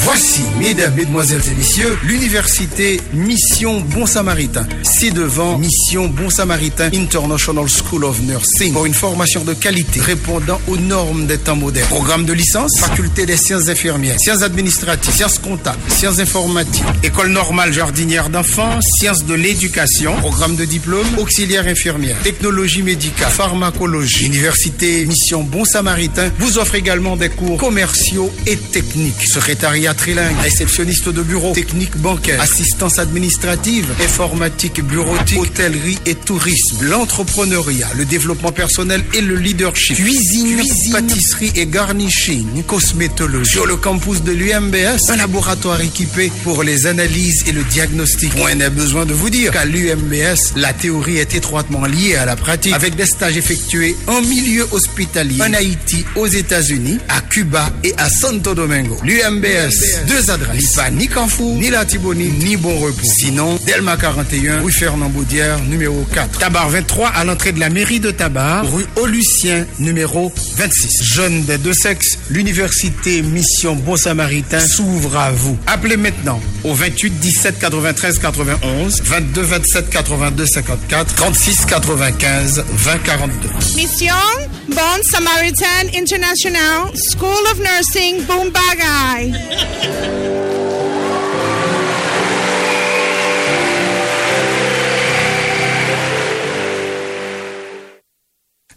Voici, mesdames, mesdemoiselles et messieurs, l'université Mission Bon Samaritain. C'est devant Mission Bon Samaritain International School of Nursing pour une formation de qualité répondant aux normes des temps modernes. Programme de licence, faculté des sciences infirmières, sciences administratives, sciences comptables, sciences informatiques, école normale jardinière d'enfants, sciences de l'éducation, programme de diplôme, auxiliaire infirmière, technologie médicale, pharmacologie. Université Mission Bon Samaritain vous offre également des cours commerciaux et techniques. Secrétariat trilingue, réceptionniste de bureau, technique bancaire, assistance administrative, informatique bureautique, hôtellerie et tourisme, l'entrepreneuriat, le développement personnel et le leadership, cuisine, pâtisserie et garnishing, cosmétologie. Sur le campus de l'UMBS, un laboratoire équipé pour les analyses et le diagnostic. Point n'est besoin de vous dire qu'à l'UMBS, la théorie est étroitement liée à la pratique avec des stages effectués en milieu hospitalier, en Haïti, aux États-Unis, à Cuba et à Santo Domingo. L'UMBS, deux adresses, l'IPA ni Canfou, ni la Tiboni, ni Bon Repos. Sinon, Delma 41, rue Fernand Baudière, numéro 4. Tabar 23 à l'entrée de la mairie de Tabar, rue Aulucien, numéro 26. Jeunes des deux sexes, l'université Mission Bon Samaritain s'ouvre à vous. Appelez maintenant au 28 17 93 91, 22 27 82 54, 36 95 20 42. Mission Bon Samaritan International School of Nursing Boombagay.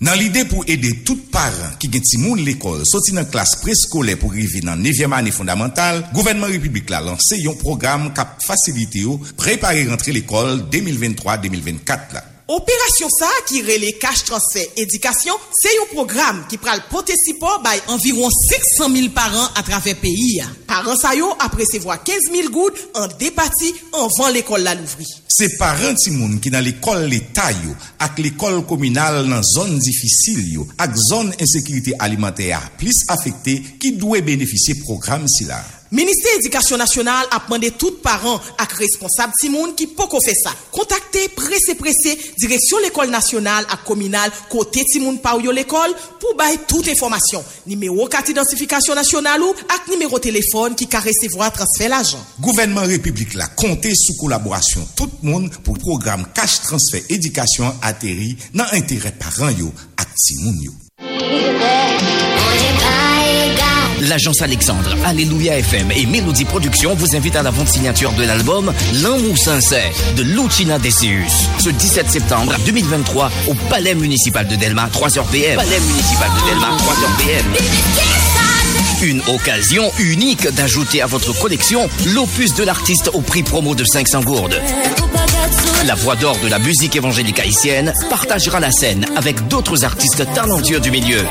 Nan l'ide pou ede tout paran ki gen ti moun l'ekol soti nan klas preskole pou rivi nan 9e ane fondamental, Gouvernement Republik la lanse yon program kap fasilite yo prepare rentre l'ekol 2023-2024 la. Operasyon sa ki rele cash transfer edikasyon, se yon program ki pral potesipo bay environ 600 000 paran a trafe peyi ya. Paran sa yo apresevoa 15 000 goud an depati anvan l'ekol la louvri. Se paran ti moun ki nan l'ekol l'Etat yo ak l'ekol kominal nan zon difisil yo ak zon ensekirite alimenter plis afekte ki dwe beneficye program si la. Ministè Edikasyon Nasyonal ap mande tout paran ak responsab ti moun ki poko fe sa. Kontakte prese-prese direksyon l'Ekol Nasyonal ak Kominal kote ti moun pa ou yo l'ekol pou bay tout informasyon. Nimeyo kat identifikasyon nasyonal ou ak nimeyo telefon ki ka resevo a transfer l'ajan. Gouvernement Republik la konte sou kolaborasyon tout moun pou program Cash Transfer Edikasyon ateri nan entere paran yo ak ti moun yo. L'agence Alexandre, Alléluia FM et Mélodie Productions vous invitent à la vente signature de l'album L'amour sincère de Lucina Decius. Ce 17 septembre 2023 au Palais municipal de Delma, 3h PM. Palais municipal de Delma, 3h PM. Une occasion unique d'ajouter à votre collection l'opus de l'artiste au prix promo de 500 gourdes. La voix d'or de la musique évangélique haïtienne partagera la scène avec d'autres artistes talentueux du milieu.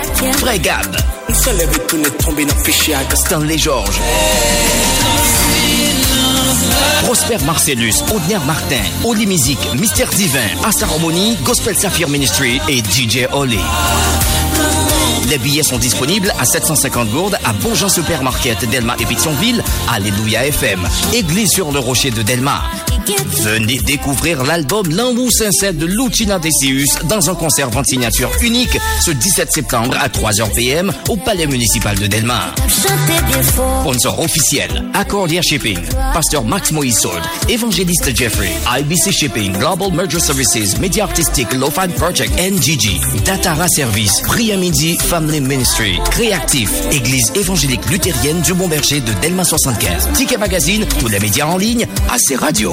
Frey Gab, Stanley Georges, Prosper Marcellus, Audner Martin, Oli Music, Mystère Divin, Asa Harmony, Gospel Saphir Ministry et DJ Oli. Les billets sont disponibles à 750 gourdes à Bonjean Supermarket, Delma et Pétionville, Alléluia FM, Église sur le Rocher de Delma. Venez découvrir l'album L'amour sincère de Lucina Decius dans un concert vente signature unique ce 17 septembre à 3h PM au Palais municipal de Delmar. Sponsor officiel, Accordia Shipping, Pasteur Max Moïsold, Évangéliste Jeffrey, IBC Shipping, Global Merger Services, Média Artistique, Lofan Project, NGG, Datara Service, Priya Midi, Family Ministry, Créatif, Église évangélique luthérienne du Bon Berger de Delma 75, Ticket Magazine, tous les médias en ligne, AC Radio,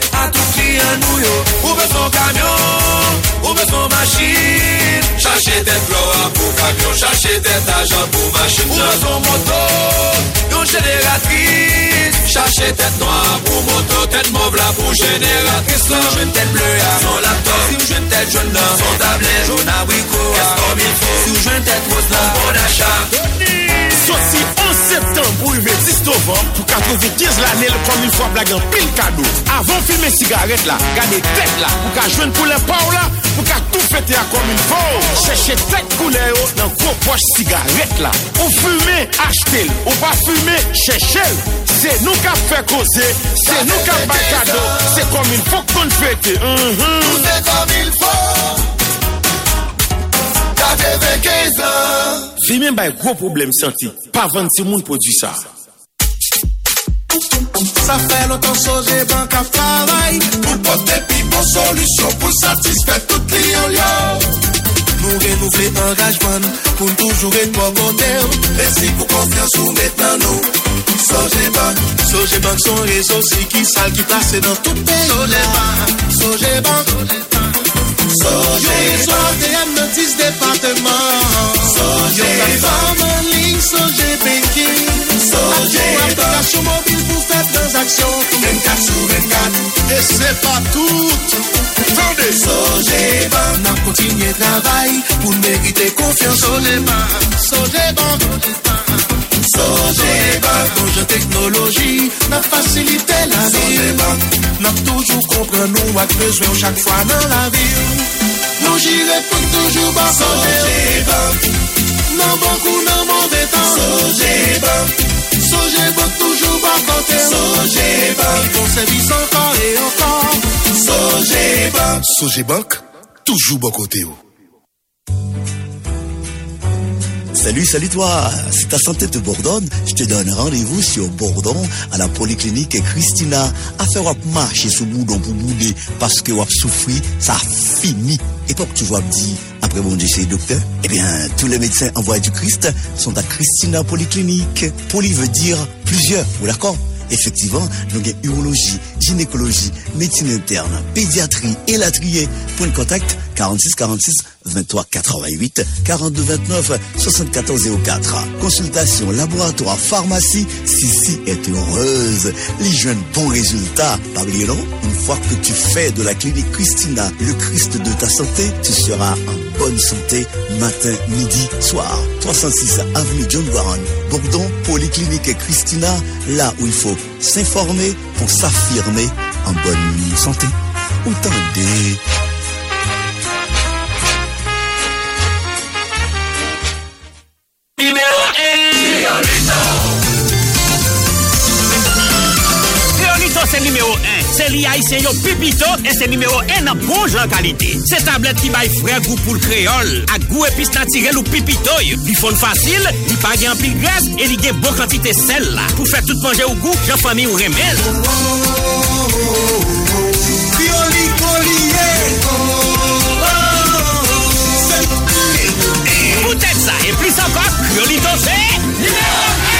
yon nou yo Ou be son kamyon, ou be son masjin Chache det blowa pou kamyon, chache det ajan pou masjin Ou be son moto, yon jeneratris Chache det noa pou moto, det mobla pou jeneratris Son jen tel bleuya, son laptop. Si ou jen tel jen nan, son tablet, jen aviko Kès kom il fo, si ou jen tel mos nan, bon achat. Soti 11 septembre pou yve 10 novembre Pou 95 l'anel kom yon fwa blagan pil kado Avon filme sigaret la, gade tek la Pou ka jwen pou le pa ou la, pou ka tou fete a kom yon fwa ou Cheche tek koule yo nan kou poch sigaret la Ou fume, achete l, ou pa fume, cheche l Se nou ka fe koze, se nou ka bay kado Se kom yon fwa kon fete Tout se kom yon fwa Ka te ve 15 Li men bay gwo problem santi, pa vant si moun prodwi sa. Sa fè lontan soje bank a travay, pou pote pi bon solusyon pou satisfè tout li yon yo. Nou renouvle engajman, pou toujou rekwa bonde ou, lesi pou konfiansou metan nou. Soje bank, soje bank son rezo si ki sal ki plase nan tout peyi. Soje bank, soje bank, soje bank, yo e rezo de amnotis departement. Soje bank en ligne Soje banking Soje bank Aplikasyon mobil pou fè transaksyon 24 sou 24 E se pa tout Tande Soje bank Nan kontinye travay Pou merite konfians Soje bank Soje bank Soje bank Konje teknoloji Nan fasilite la vi Soje bank Nan toujou kompren nou ak bezwen Chak fwa nan la vi Nou jire pou toujou bank Soje bank Nan bankou nan mouve tan Soje bank Soje bank toujou bank kote Soje bank Kon servis ankon e ankon Soje bank Soje Bank, toujou bon kote yo. Salut, salut toi, si ta santé te bourdonne, je te donne rendez-vous sur Bourdon à la polyclinique Christina. Affaire wap marcher sous boudon pour bouder parce que wap souffri, ça fini. Et pas que tu vois dit, après bon Dieu c'est docteur, eh bien, tous les médecins en voie du Christ sont à Christina Polyclinique. Poly veut dire plusieurs, vous d'accord? Effectivement, nous urologie, gynécologie, médecine interne, pédiatrie et latrier. Pour le contact, 46 46 23 88 42 29 74 04. Consultation, laboratoire, pharmacie, Sissi est heureuse. Les jeunes bons résultats. Pas une fois que tu fais de la clinique Christina le Christ de ta santé, tu seras en bonne santé matin, midi, soir. 306 avenue John Warren, Bourdon, Polyclinique Christina, là où il faut s'informer pour s'affirmer en bonne santé. Entendez. Creolito se numéro 1. Se li haïtien yo pipito et se numéro 1 nan bon jan kalite. Se tablet ki bay frè gou pou l'kreol. Ak gou epis naturel ou pipito yo. Li fon fasil, li pa gen pil gres et li gen bon kantite sel la. Pou fè tout manje ou gou, jan fami ou remel. Crioli Collier. Poutet sa, et plus encore, Creolito se numéro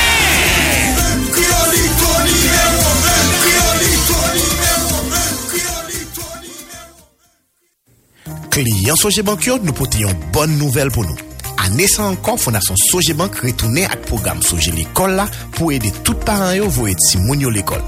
Kliyen Sojebank yo nou pote yon bon nouvel pou nou. Ane sa ankon, Fondasyon Sojebank retoune ak program Soje l'ekol la pou ede tout paran yo voe ti si moun yo l'ekol.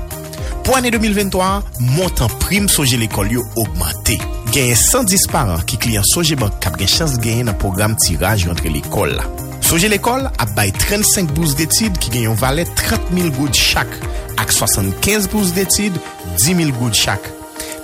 Po ane 2023, montan prim Soje l'ekol yo augmente. Genye 110 paran ki kliyen Sojebank kap gen chans genye nan program tiraj rentre l'ekol la. Soje l'ekol ap bay 35 bouz detid ki genyon valet 000 goud chak ak 75 bouz detid 10 000 goud chak.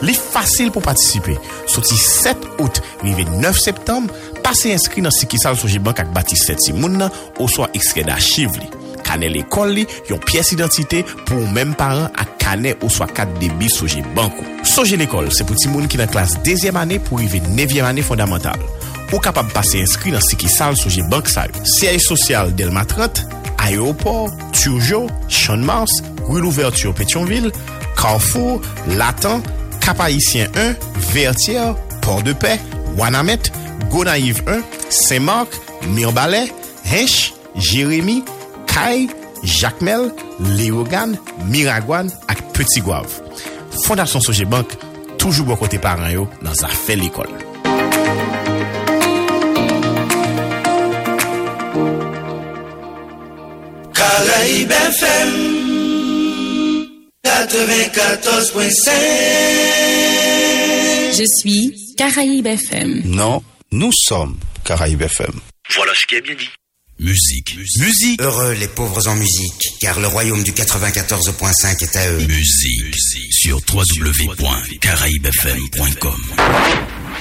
Li fasil pou patisipe. Soti 7 out, rive 9 septembre, pase inskri nan Sikisal Sojibank ak bati 7 simoun nan, oswa ekskre da chiv li. Kane l'ekol li, yon piyes identite pou ou menm paran ak kane oswa kat debi Soje Banko. Soje l'ekol, se pou timoun ki nan klas 2e ane pou rive 9e ane fondamental. Ou kapab pase inskri nan Sikisal Soje Bank sa yo. Siyay sosyal Delma 30, Aéroport, Turjo, Chanmars, Rue Louverture Pétionville, Carrefour, Latan, Kapayisyen 1, Vertier, Port-de-Paix, Wanamet, Gonaïve 1, Saint-Marc, Mirbalet, Hench, Jérémy, Kaye, Jacmel, Léogane, Miragouane ak Petit Gouave. Fondasyon Sojebank toujou bo kote paran yo nan zafè l'ekol. Kalaib FM 94.5. Je suis Caraïbe FM. Non, nous sommes Caraïbe FM. Voilà ce qui est bien dit. Musique. musique. Musique. Heureux les pauvres en musique, car le royaume du 94.5 est à eux. Musique. musique. Sur www.caraïbefm.com.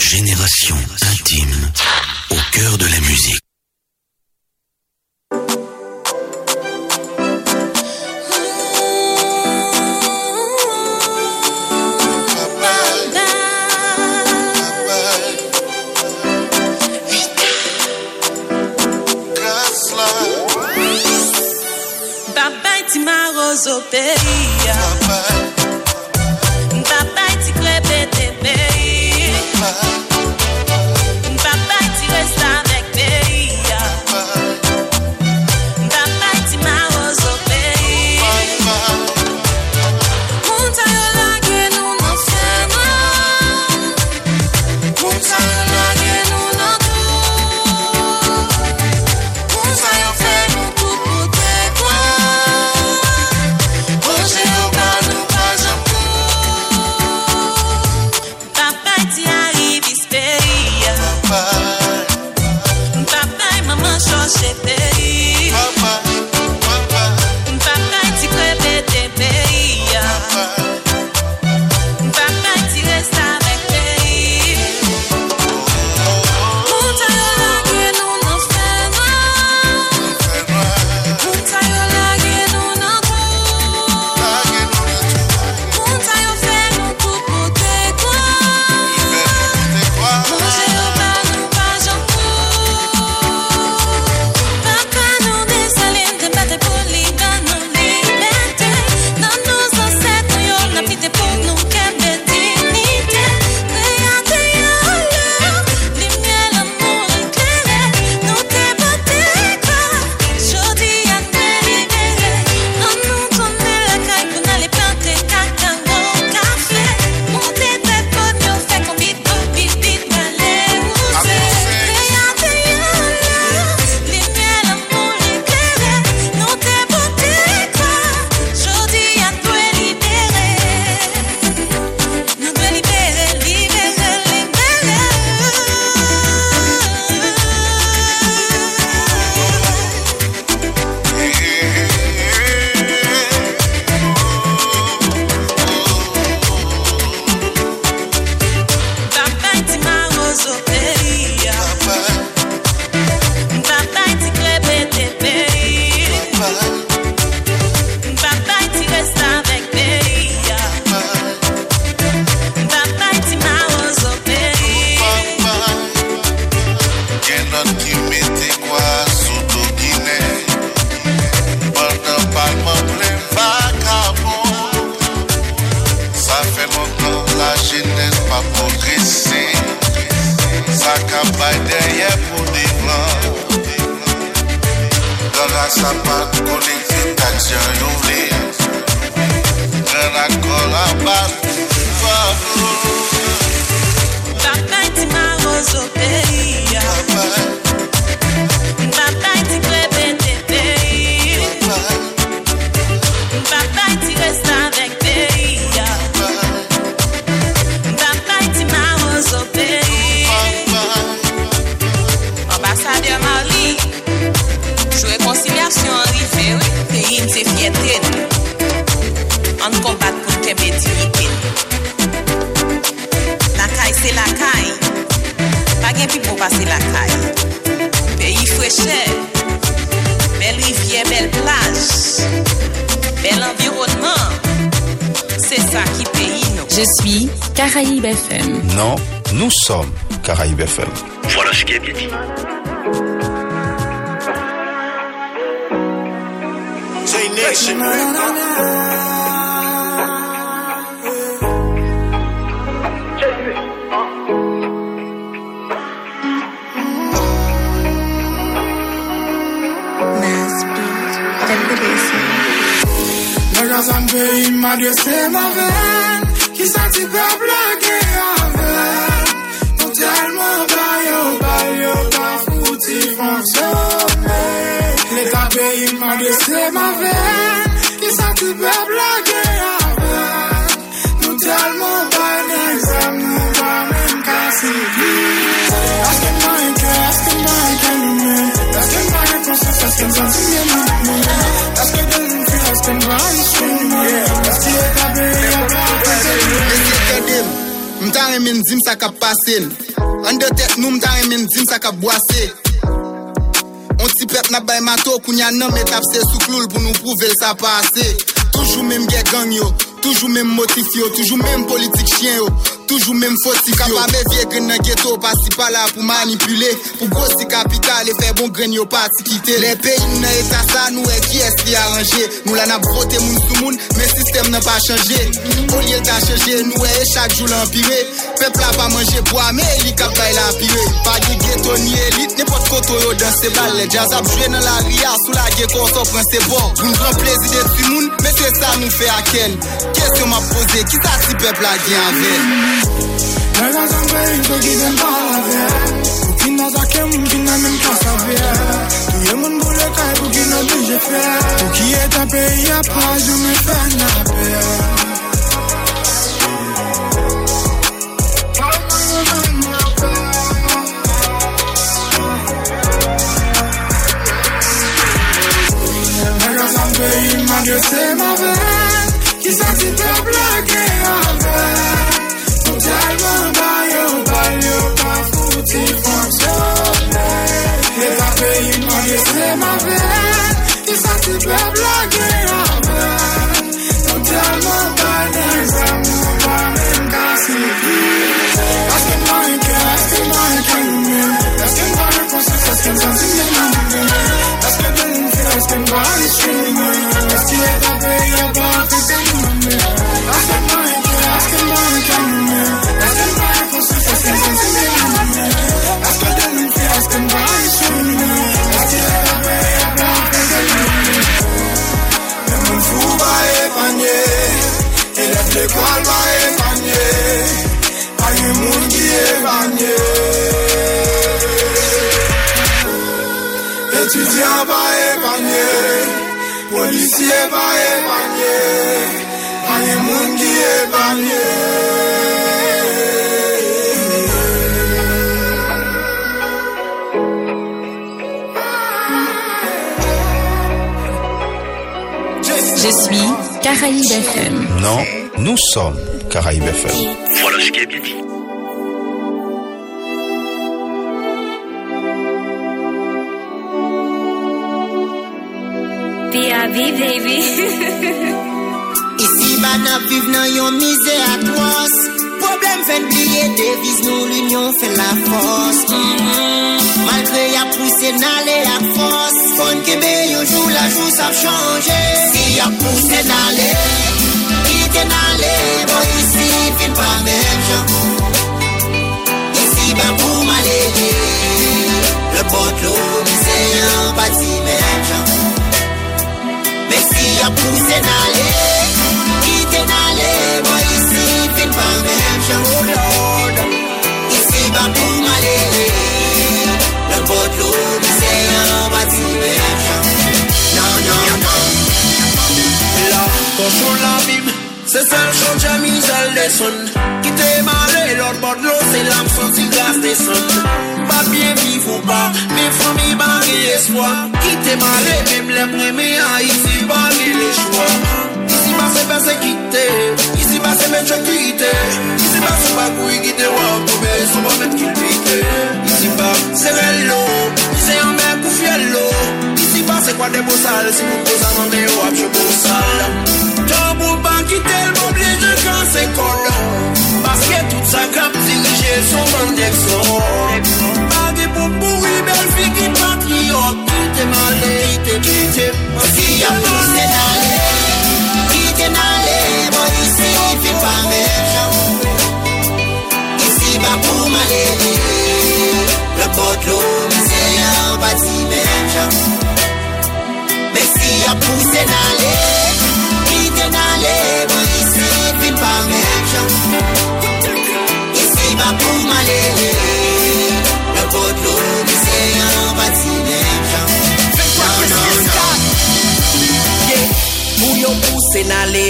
Génération intime au cœur de la musique. nos mda remen dim sa ka pase An de tet nou mta remen dim sa ka boase. On ti pep na bay mato Kounya nan met ap se soukloul pou nou prouvel sa pase Toujou menm gen gang yo Toujou menm motif yo Toujou menm politik chien yo. Toujou menm fotif yo. Kapame vie gren nan ghetto Pasi pa la pou manipule Pou gosi kapital E fe bon gren yo pati kite Le peyi nou nan eta sa Nou e ki es li aranje Nou la nap vote moun sou moun Men sistem nan pa chanje O liye ta chanje Nou e chak jou l'empire Pepl la pa manje boa Me li kap bay la pire Pa ge ghetto ni elit Ne pot koto yo dan se bal Le jazz ap jwe nan la ria Sou la ge kon so pren se bo Moun gran plezi de tu moun Men se sa nou fe aken Kesyon ma pose Ki sa si pepl la gen aven Ne ka san pe yon se ki den pala ve Pou ki nan sa kem, pou ki nan men kasa ve Tou ye moun pou le kay, pou ki nan duje fe. Pou ki e ta pe ya pa, jou me fe na pe Ne ka san pe yon man, yo se ma ve. Ki sa si te blage a ve ki epanye Etudyan ba epanye Polisye ba epanye Aye moun ki epanye Je suis Caraïbes FM. Non, nous sommes Caraïbes FM. Voilà ce qui est bien dit. B.I.B. baby. Isi ba na viv nan yon mize atwos Problem ven pliye deviz nou l'union fe la fos mm -hmm. Malgre ya puse nale la fos Fon kebe yo jou la jou sa chanje Si ya puse nale, kite nale Bo isi fin pa men jan Isi ba pou male Le pot lo mize yon pati men Ya pousse Kite Boy isi Isi ba pou malele Le pot lo mise yon bati men jan Non, non, non La, koshon la bib Se sel chon son mare lor bot lo se lam soti glas desan Papye vivou pa, men fami bagi eswa Kite mare, mem le preme a isi bagi le chwa Isi ba se ben se kite, isi ba se men che kite Isi ba se bakou i gide wak, tobe sou ba men ki pite Isi ba se relo, isi an men kou fielo Isi ba se kwa de bo sal, si mou koza nan de wap che bo sal son kondeksyon Page pou pouri bel fi ki patriyot Ite male, ite kite, masi ya pale Ite nale, ite nale, bo isi fi pa merjan Isi ba pou male, le pot lo Mese ya pati merjan Mesi ya pou se nale, ite nale, bo isi fi pa merjan pou malele Le pot yon men jan non, non Mou yo pousse nale,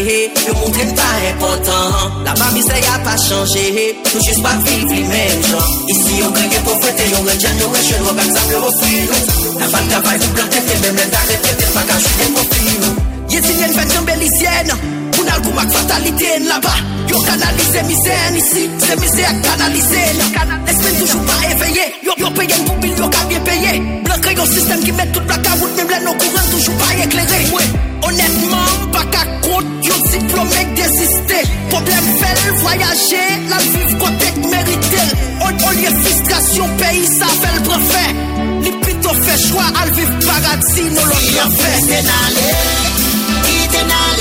yo montre ta important La mami se ya pa chanje, nou jis pa viv li men jan Isi yo krege pou fwete, yo rejan, yo rechen, yo gak zam, yo refil La fat travay pou plante, te mem len da repete, pa ka chute profil Ye sinyen ven jan kanal pou mak fatalite en la ba Yo kanalize mize en isi Se mize ak kanalize en Esmen toujou pa eveye Yo, yo peyen pou bil yo ka bien peye Blanke yo sistem ki met tout blaka wout Mem lè nou kouran toujou pa eklere Mwen, honetman, baka kout Yo diplomek desiste Problem fel, voyaje La viv kotek merite On, on ye fistrasyon, peyi sa fel prefe Li pito fe chwa al viv paradisi Nou lò kre fe Ite nale, ite nale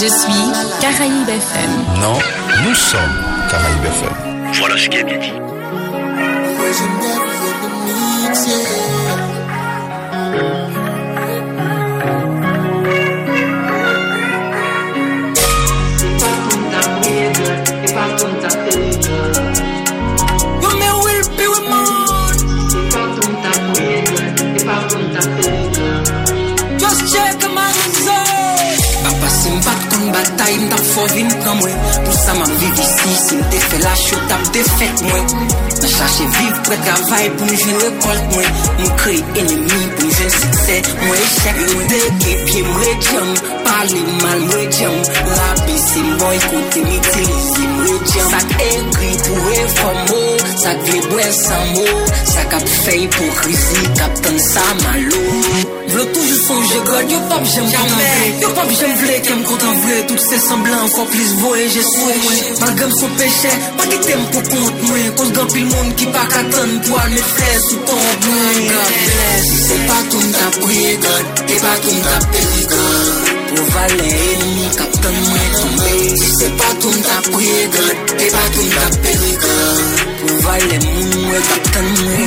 Je suis Caraïbe FM. Non, nous sommes Caraïbes FM. Voilà ce qui est bien dit. batay m tap fò vin pran mwen Pou sa m ap viv isi, si m te fè la chou tap defèt mwen M chache viv pre travay pou m jen rekolt mwen M kre enemi pou m jen sikse, mwen echek mwen Deke pye m rejèm, pale mal m rejèm La bise m boy kote m itilize m rejèm Sak ekri pou reform mwen Sak vle bwen san mou Sak ap fey pou krizi Kap tan sa malo. Vle toujou sonje god, yo pap jem kontan vle Yo pap jem vle kem kontan vle Tout se semblan fwa plis voye je jeswe Malgam sou peche, pa ki tem pou kont mwen. Kos gan pil moun ki pa katan Pou Pwa me fre sou ton mwen. God bless. Se pa toum ta priye god E pa toum ta peri god. Pou vale enmi kap tan mwen. Tombe Se pa toum ta priye god E pa toum ta peri god. Vale moun wè katan mè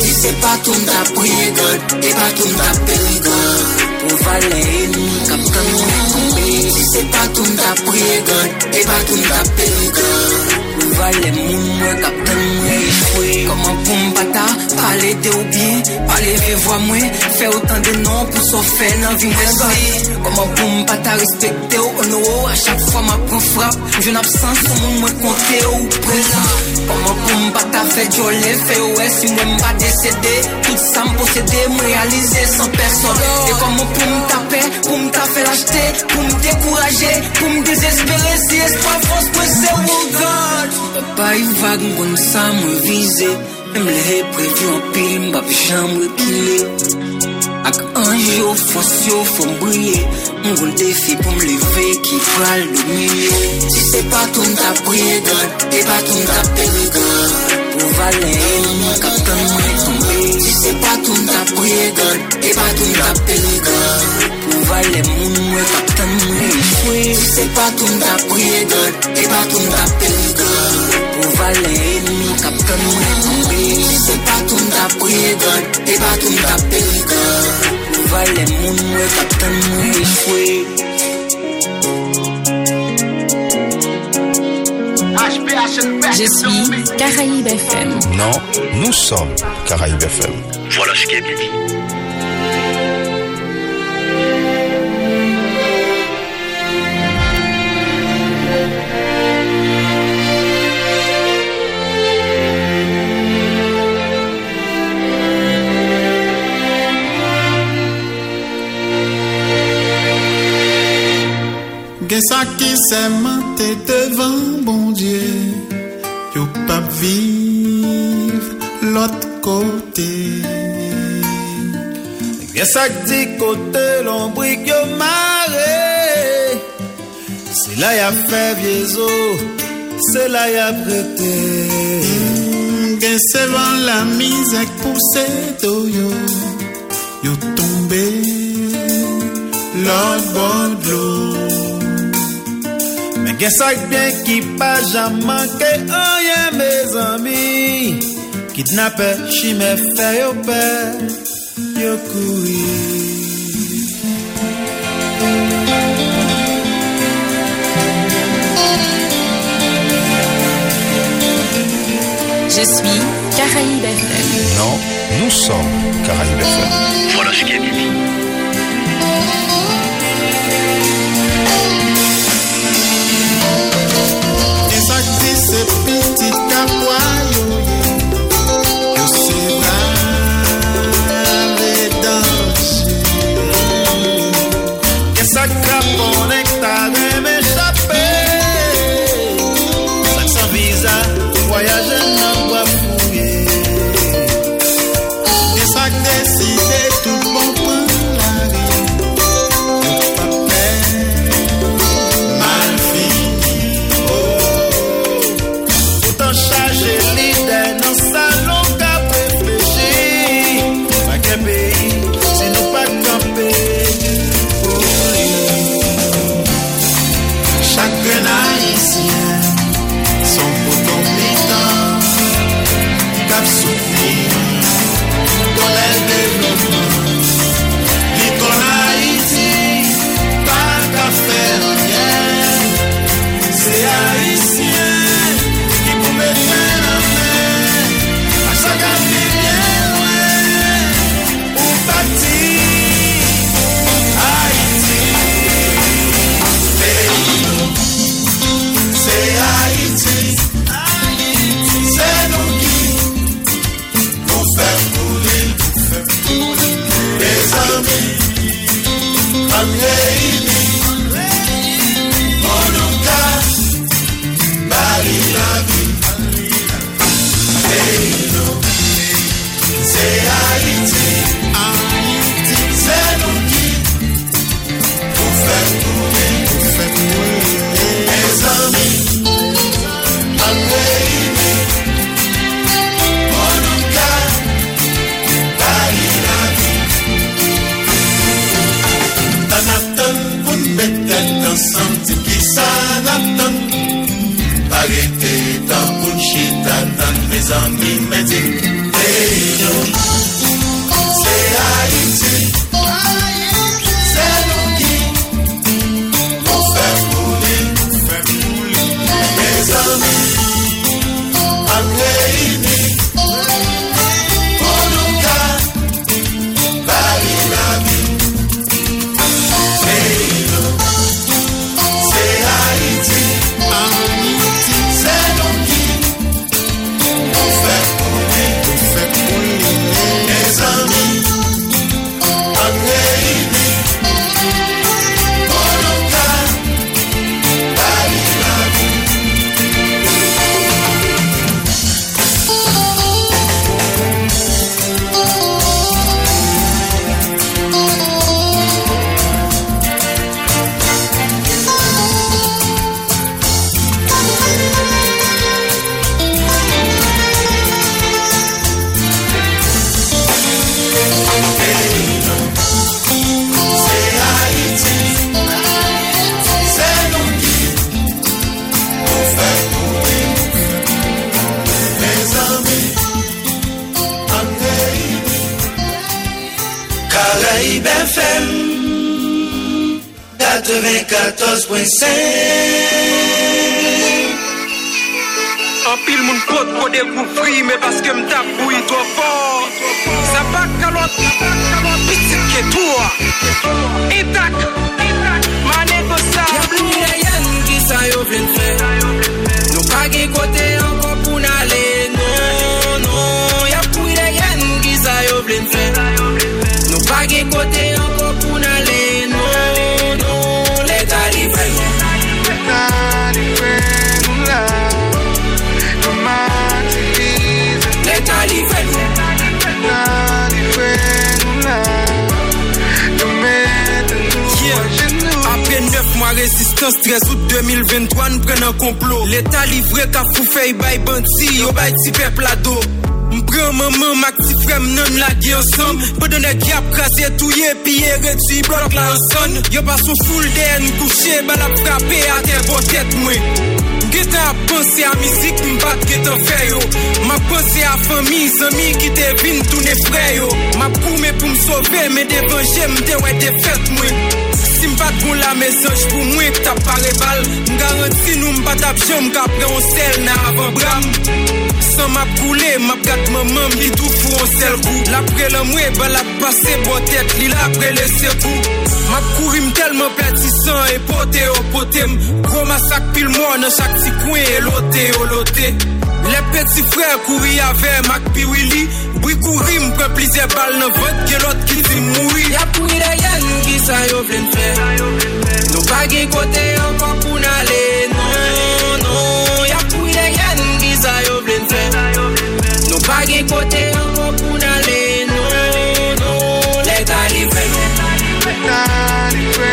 Ti se patoun da priye god E patoun da perigan Ou vale moun katan mè Ti se patoun da priye god E patoun da perigan peri God Pou vale moun mwen kap tan mwen fwe Koman pou m bata, pale de ou bien ve vwa mwen, fe otan de non pou so fe nan vin vesi Koman pou m bata respekte ou ou A chak fwa ma pran frap, jen absans pou moun mwen konte ou prezant Koman pou m bata fe jole, fe ou es si mwen ba desede Tout sa m posede, m realize san person E koman pou m tape, pou m tape l'achete Pou m dekouraje, pou m desespere Si espoir fos prese ou God Papa yi vag mwen sa mwen vize. Mwen le he previ an pil mbap jan mwen kile. Ak anj yo fos yo fom brye Mwen goun defi pou m leve ki pral domine Si se patoun ta priye god E patoun ta perigod Pou valen mwen kapten Se patoun tap kouye god, e patoun tap peli god. Pou vale moun mwen kapten mwen mfwe Se patoun tap kouye god, e patoun tap peli god. Pou vale enmi kapten mwen mfwe Se patoun tap kouye god, e patoun tap peli god. Pou vale moun mwen kapten mwen mfwe Je suis Caraïbes FM. Non, nous sommes Caraïbes FM. Voilà ce qui est bien dit. Gen sa ki te devan bon Diyo, yo pap viv lot kote. Gen sak di kote lombrik yo mare, se la ya fe viezo, se la ya prete. Gye sevan la mizek pou se do yo, yo tombe lot bol blou. Gen sak byen ki pa jam manke Anye me zami Kidnape, chime, fe yo pe Yo koui Je suis Caraïbe FM. Non, nous sommes Caraïbe FM. Voilà ce qui est Che mde wè defet mwen Si mbat goun la mesaj pou mwen Tap pare bal Garanti nou mbat ap jom Ka pre on sel nan avan bram San map koule map kat mamam Li tou pou on sel kou La pre la mwe bal ap pase Bo tet li la pre le se kou Map kourim telman platisan E pote o pote m. Gro masak pil mwa nan chak ti kwen E lote o lote Le peti fre kouri ave mak piwili Bwi kouri mpe plize bal nan vod Gelot ki ti mouri Ya pou ide yan ki sa yo vlen fe Nou bagen kote an kon pou nale Non, non. Ya pou ide yan ki sa yo vlen fe Nou bagen kote an kon pou nale Non, non Le tali fe Le tali fe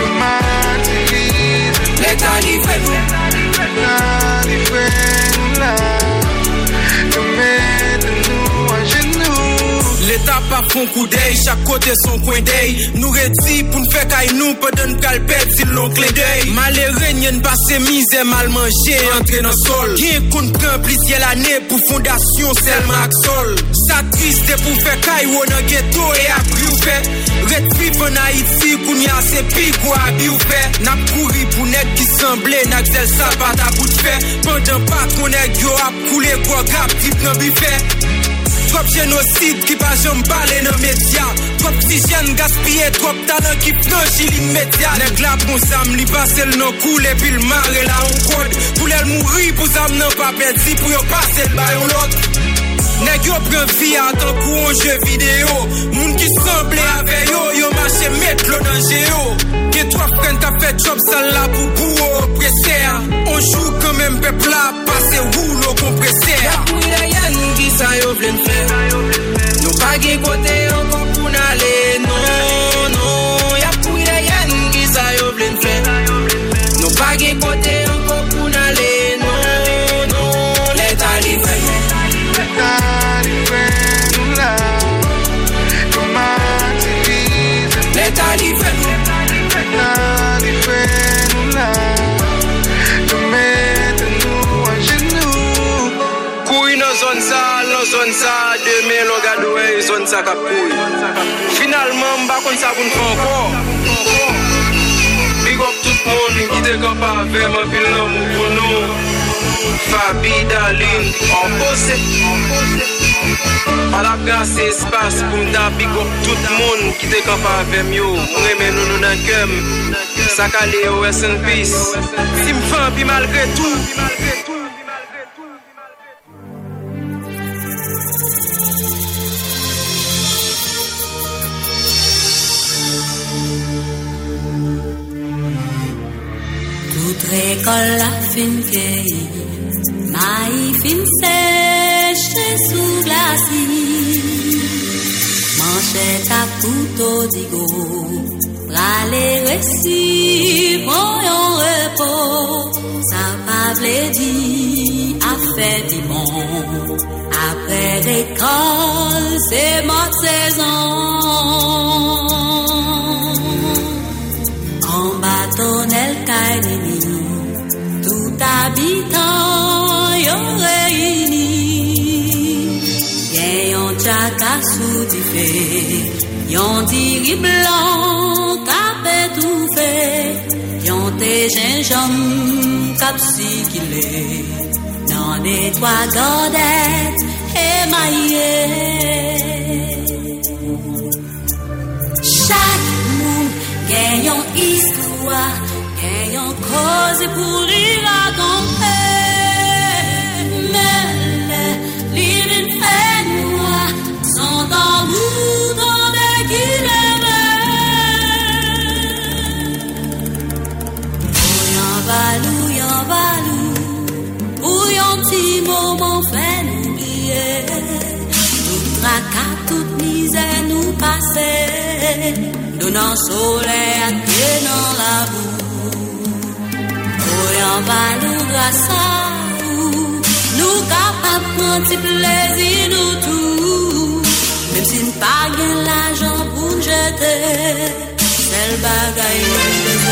Nou mati li Le tali fe una diferencia l'Etat pa fon kou dey, chak kote son kwen dey Nou reti pou n'fe kay nou, pe den kalpet si l'on kle dey Male renyen basse mize, mal manje, entre nan sol. Gen kon pren plisye l'ane pou fondasyon selman ak sol. Sa triste pou fe kay wou nan geto e apri ou fe Ret pou an Haiti, koun ya se pi kwa abi ou fe Nap kouri pou nek ki semble, nak zel sa pa ta bout fe Pendan pat kon konek yo ap koule kwa grap tip nan bi fe Trop genosid ki pa jom pale nan medya Trop psijen gaspye, trop talan ki pnan jilin media Neg la pon sam li pase l nan koule pi l mare la on kod Pou lèl mouri pou zam nan pa pedi pou yo pase l bayon lot Nèk yo pren vi an tan kou an je video. Moun ki semble ave yo Yo mache met lo nan je yo. Ke tro fren ta fe job sal la pou pou o prese On jou kemen pepla pase wou lo komprese Yakou yayan di sa yo vlen fe Nou bagye kote yo sa kap kouy. Finalman mba kon sa pou n'fankor Big up tout moun ki te kap avem Anpil nan mou pou nou. Fabi Dalin an Anpose Palap gas espas pou mda big up tout moun ki te kap avem yo Mremen nou nou nan kem. Sakale yo es en pis Si mfan pi malgre tout. Récolte la fin cueillie, maïs fin sèche sous glacis. Manchette à couteau digo, râler récit, bon yon repos. Ça pas vle di, a fait di bon. Après l'école, c'est ma saison. En bâtonnel tout habitant yon réuni. Gen yon tchaka sou di fe, yon diri blanc kap etoufe, yon te ginjam kap sikile, nan etwa godet emaye. Chaque moun gen yon histoire, gen yon cause pour y raconter. Mais les livres noir sont en bout dans des kilomètres. Bouillon balou, balou, bouillon petit moment fait oublier. Tout tracas, toute misère nous passer. Donnant soleil à pied dans la Nan valou grasa ou Nou kapap pran ti plezi nou tou. Mem si n'pa gen la jan pou n'jete Sel bagay nou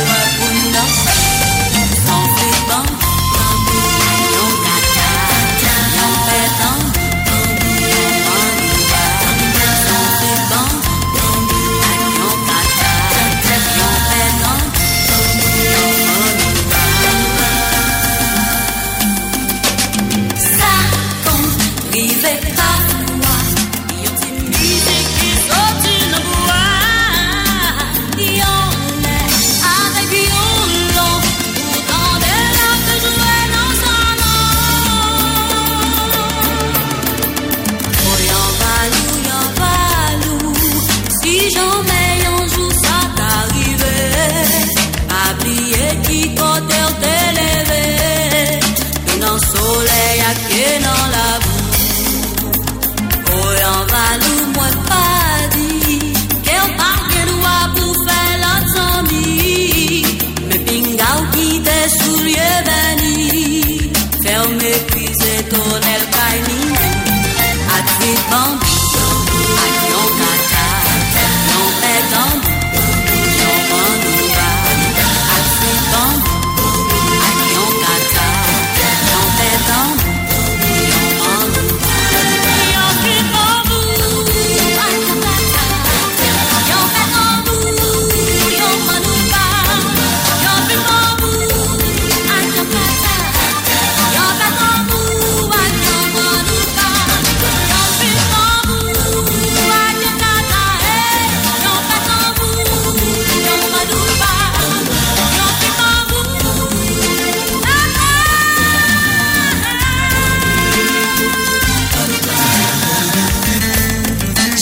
tonel kaj mi At ritman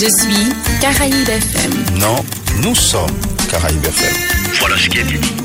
Je suis Caraïbe FM. Non, nous sommes Caraïbe FM. Voilà ce qui est dit.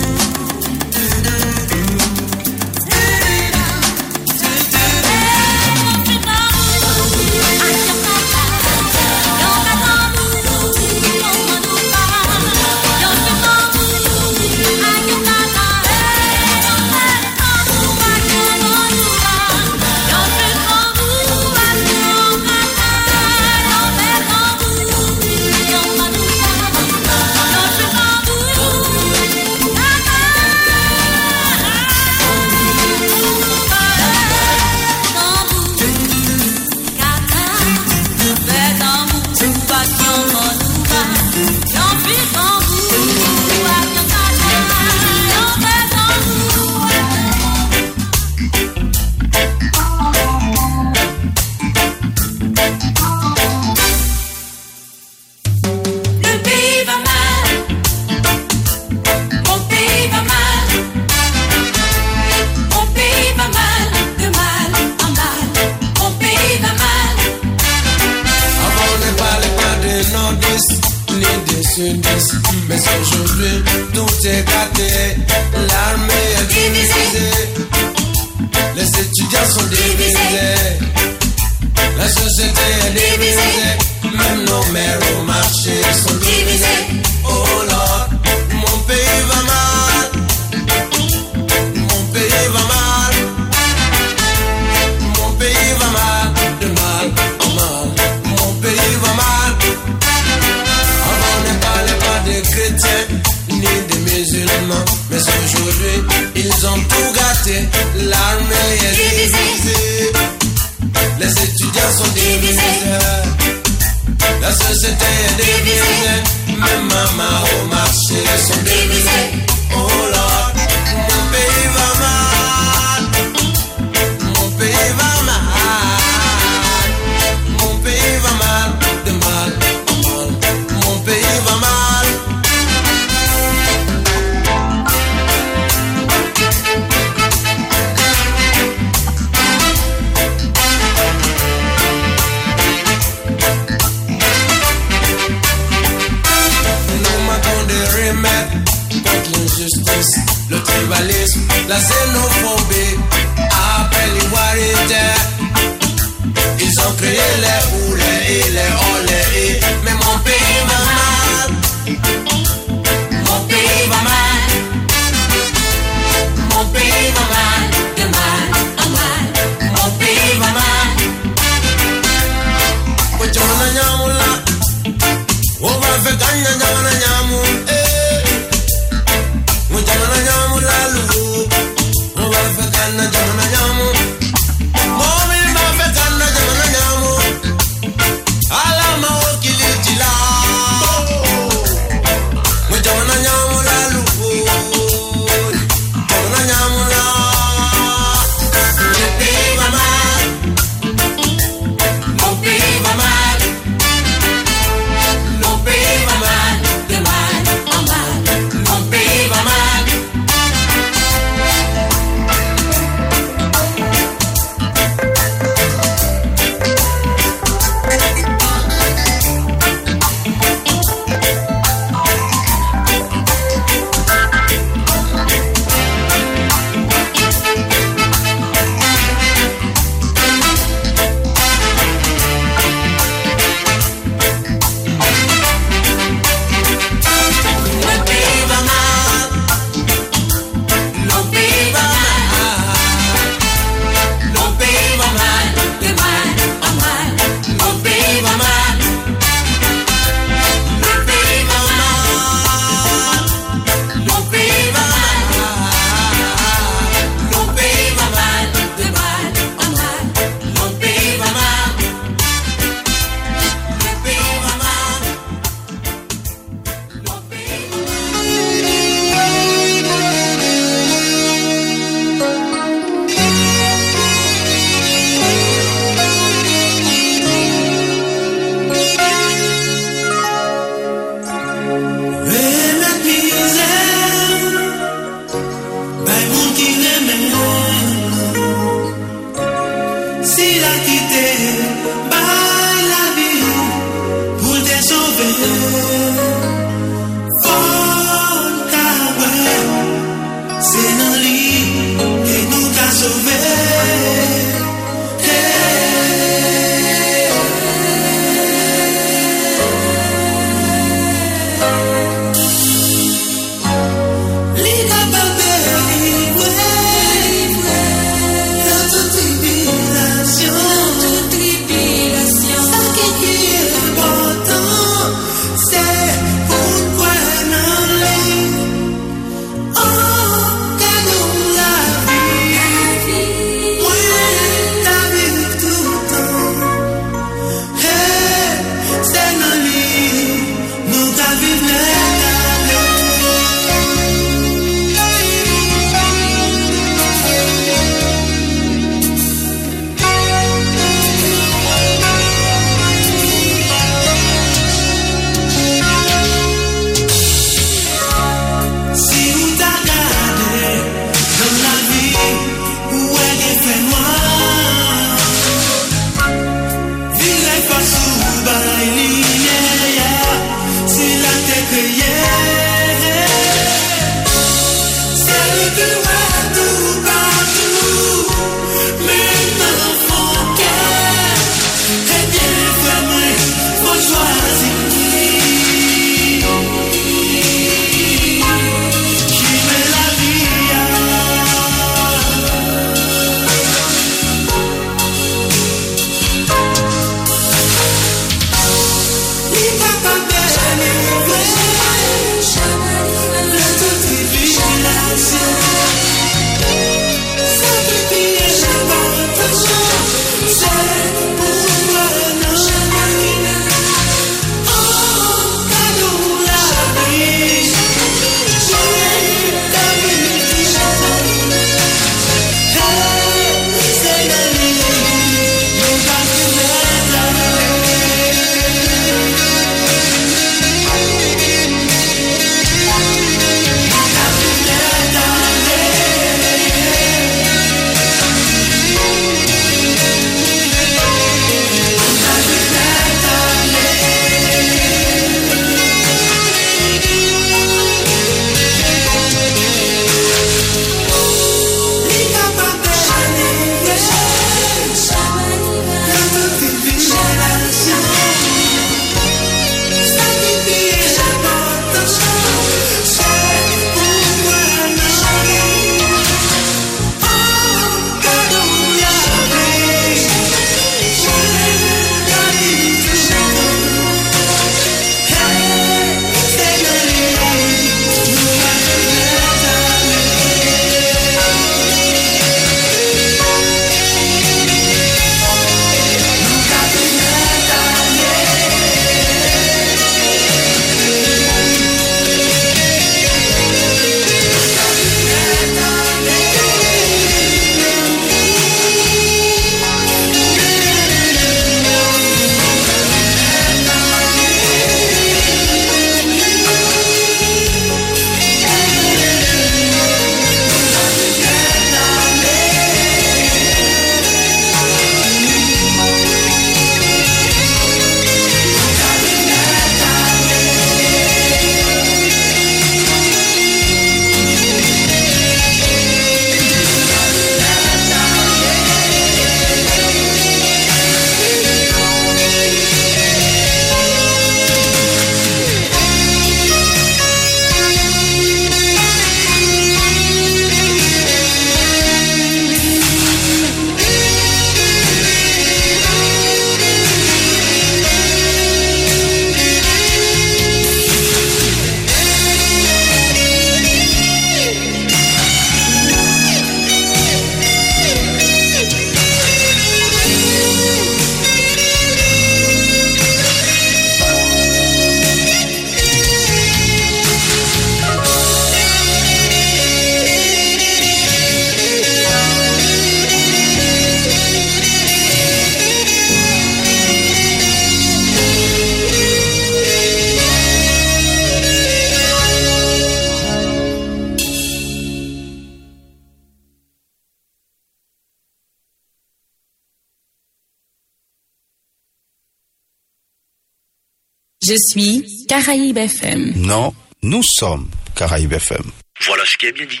Je suis Caraïbe FM. Non, nous sommes Caraïbes FM. Voilà ce qui est bien dit.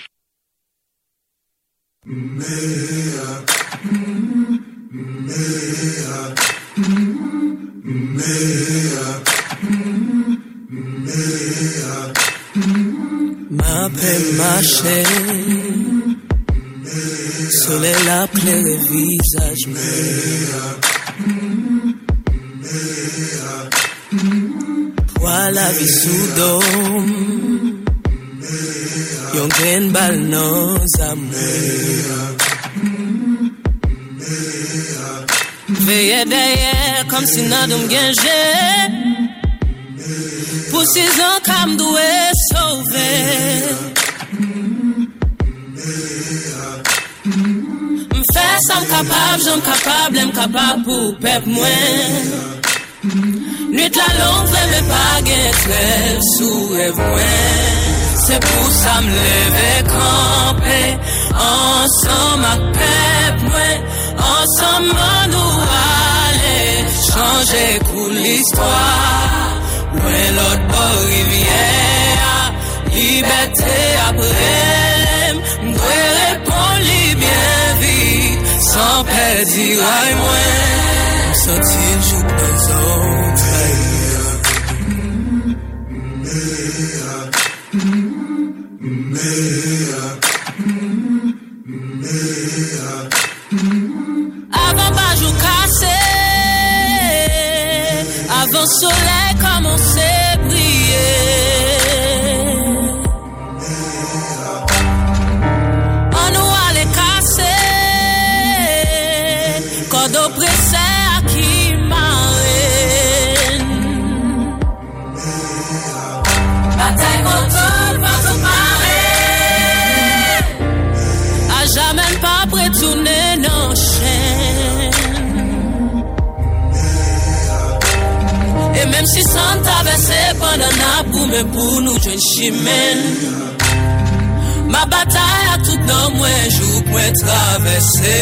Kom si nan dom genje. Pousizan kam do e sove. M fè sa m kapab, jan m kapab, lè m kapab pou pep mwen. Nwit la long vè mè pa gen trev sou ev mwen. Se pou sa m leve kampe Ansan m ak pep mwen Ansan m an ou a Chanje kou l'histoire. Mwen lot bo rivière Liberté apre lem Mdwe repon li bien vite San perdi ray mwen Sotil jouk de zon ap goume pou nou jwen chimen Ma batay a tout nan mwen jouk mwen travese.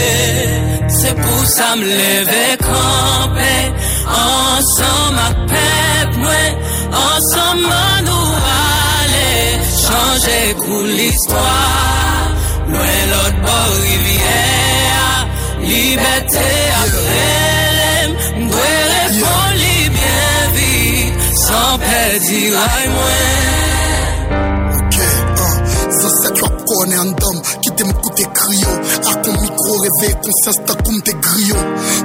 Se pou sa m leve kampe Ansam ak pep mwen Ansam man nou ale Chanje kou l'histoire Mwen lot bo rivière Liberté apre San pedi ray mwen Ok, an, zan set yo ap kone an dam Ki m koute kriyo Akon mikro reve, konsyans takoun te griyo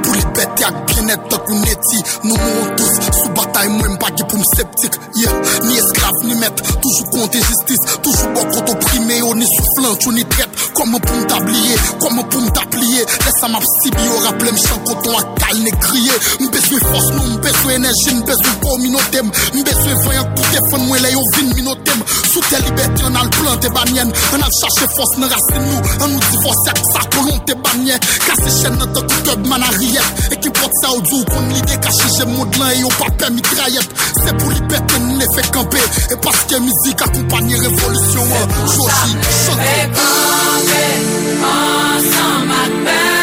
Pou li pete ak bienet takoun neti Nou moun tous, sou batay mwen bagi pou m septik, yeah. Ni eskrav ni met, toujou konte jistis Toujou bok koto prime yo Ni souflant yo ni tret Koman pou m tabliye, koman pou m tapliye Lesa map ap sibi yo rapple m chan koton kal ne kriye M bezwe fos nou, m bezwe enerji, m bezwe pou minotem M bezwe vanyan koute fon mwen le yo vin minotem Sou te libeti an al plante banyen An al chache fos nan rasin nou An nou divose ak sa kolon te banyen Kase chen nan te kouteb man a riyet E ki pot sa ou djou kon lide kache jem modlan E yo pape mitrayet Se pou libeti nou ne fe kampe E paske mizik akompanye revolusyon Joshi, chanke awesome, I'd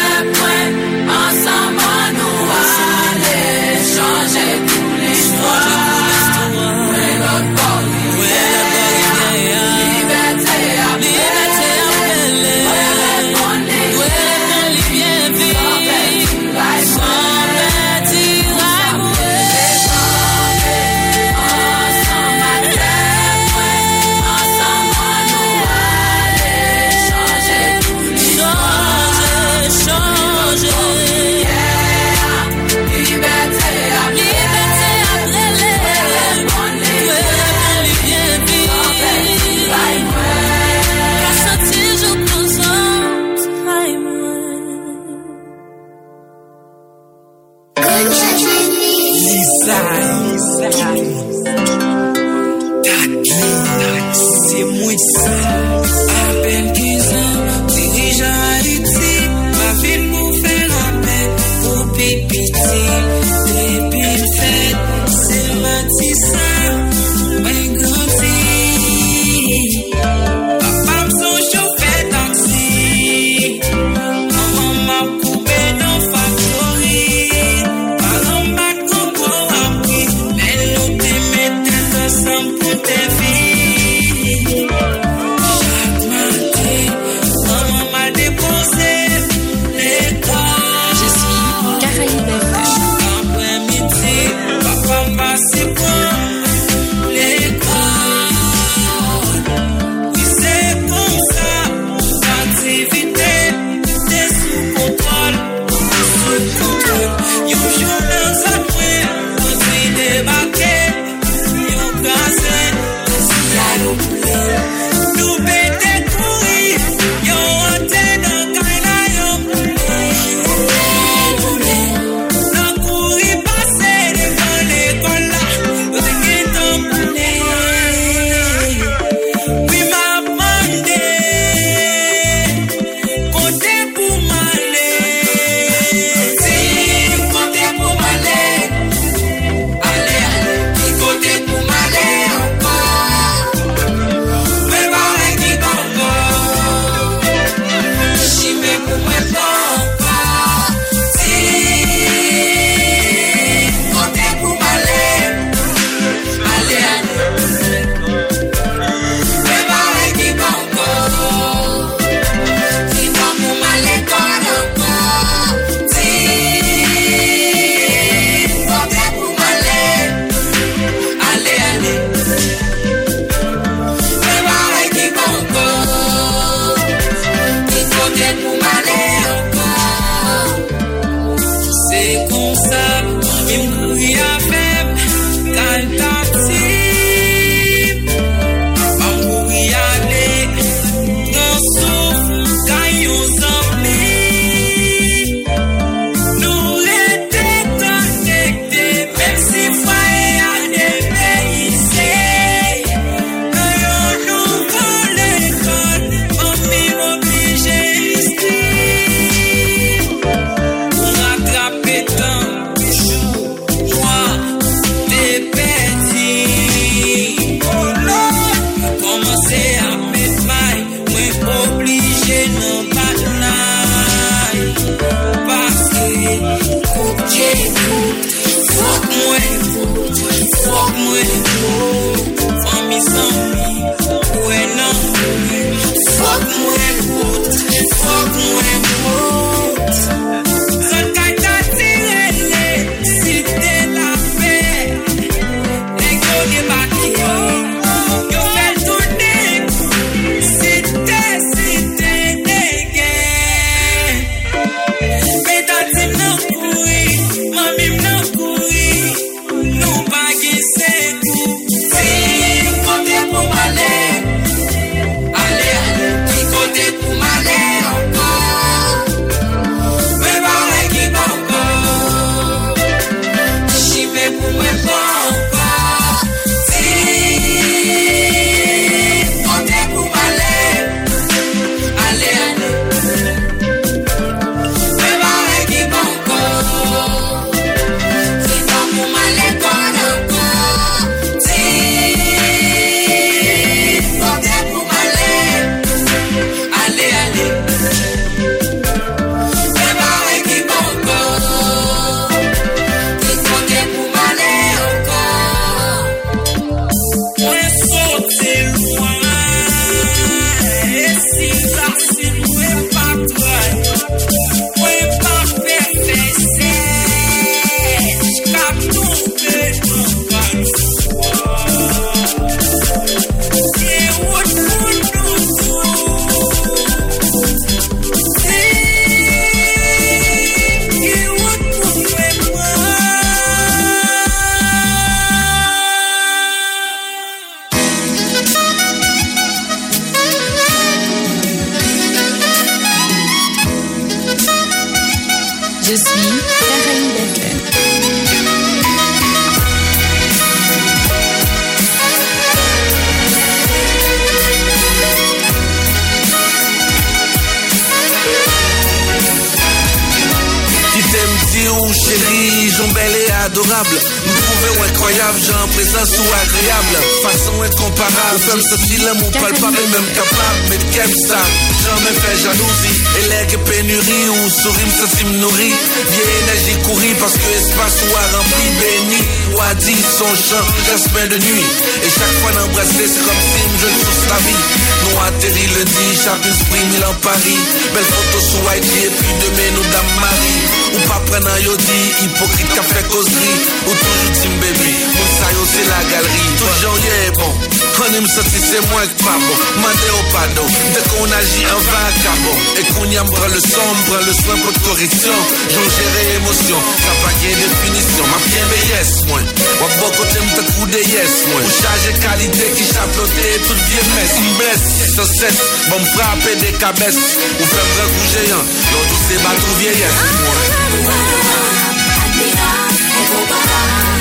j'en belle et adorable. Nous trouvons incroyable, j'ai un présent sous agréable. Façon incomparable, femme ce film, mon palpable même capable, mais qu'aime ça? Jamais fait jalousie, élègue pénurie, ou sourire, ça s'y nourrit. Vieille énergie courir parce que espace ou rempli, béni, ou a dit son chant, jasmin de nuit. Et chaque fois d'embrasser, c'est comme si je touche la vie. Nous atterri le dit, chaque esprit, mille en Paris. Belle photo sur IG, et puis demain nous dame Marie. Ou pa pren nan yo di, hipokrit ka fe kozri Ou toujou di mbebi, moun sa yo se la galeri Tout jan ye bon, kon im soti se mwen k pa bon. Mande ou pado, de kon agi an va akabo E koun yam pran le pran le soin pot korreksyon Jon jere emosyon, sa pa gen definisyon Ma pien be yes mwen, wap bo kote mte kou de yes mwen Ou chaje kalite ki chaplote tout vie mes Mbles, sa ses, bon frape de kabes Ou fem rekou jeyan, lor tou se batou vieyes mwen Admirar, admirar, é roubar.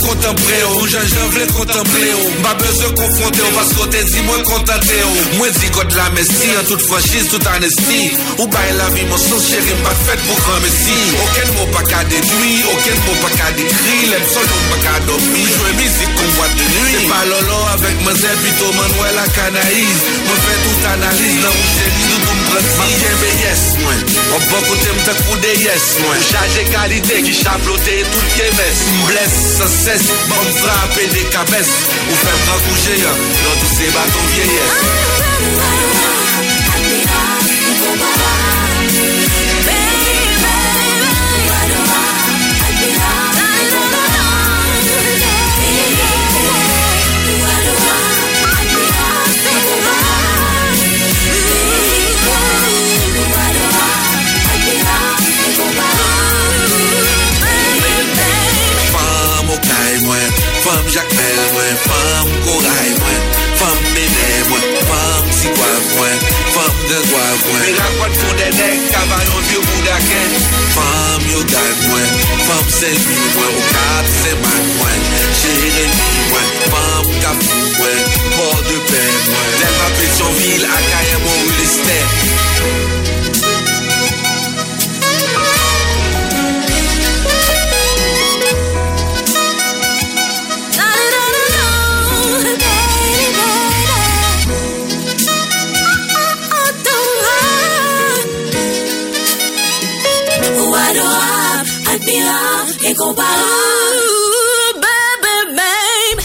Paray ou kontemple ou Jan jan vle kontemple ou Mba beze konfronte ou Pasko te di mwen kontante ou Mwen di god la mesi An tout franchise, tout anesti Ou bay la vi monson chéri Mba fet pou gran mesi Oken mou pa ka dedwi Oken mou pa ka dekri Lem son nou pa ka domi Jwe mizik kon boite de nui Se pa lolo avek mwen zel Pito man wè la kanaiz Mwen fe tout analize Nan mou chéri nou pou mpresi Mwen kembe yes mwen Ou bon kote mte kou de yes mwen Chaje kalite ki chaplote tout kemes Mbles sa ses Bon frape de kabes Ou fem gran kou jeyan Nan tout se baton fam jakmel mwen, fam koray mwen, fam mene mwen, fam sikwav mwen, fam degwav mwen. Me rakwat pou dedek, kavayon vyo boudaken. Fam yogan mwen, fam selvi mwen, ou kat seman mwen, jeremi mwen, fam kapou mwen, port de pen mwen. Delma Pétionville, akaye moun liste. incomparable. Baby, babe.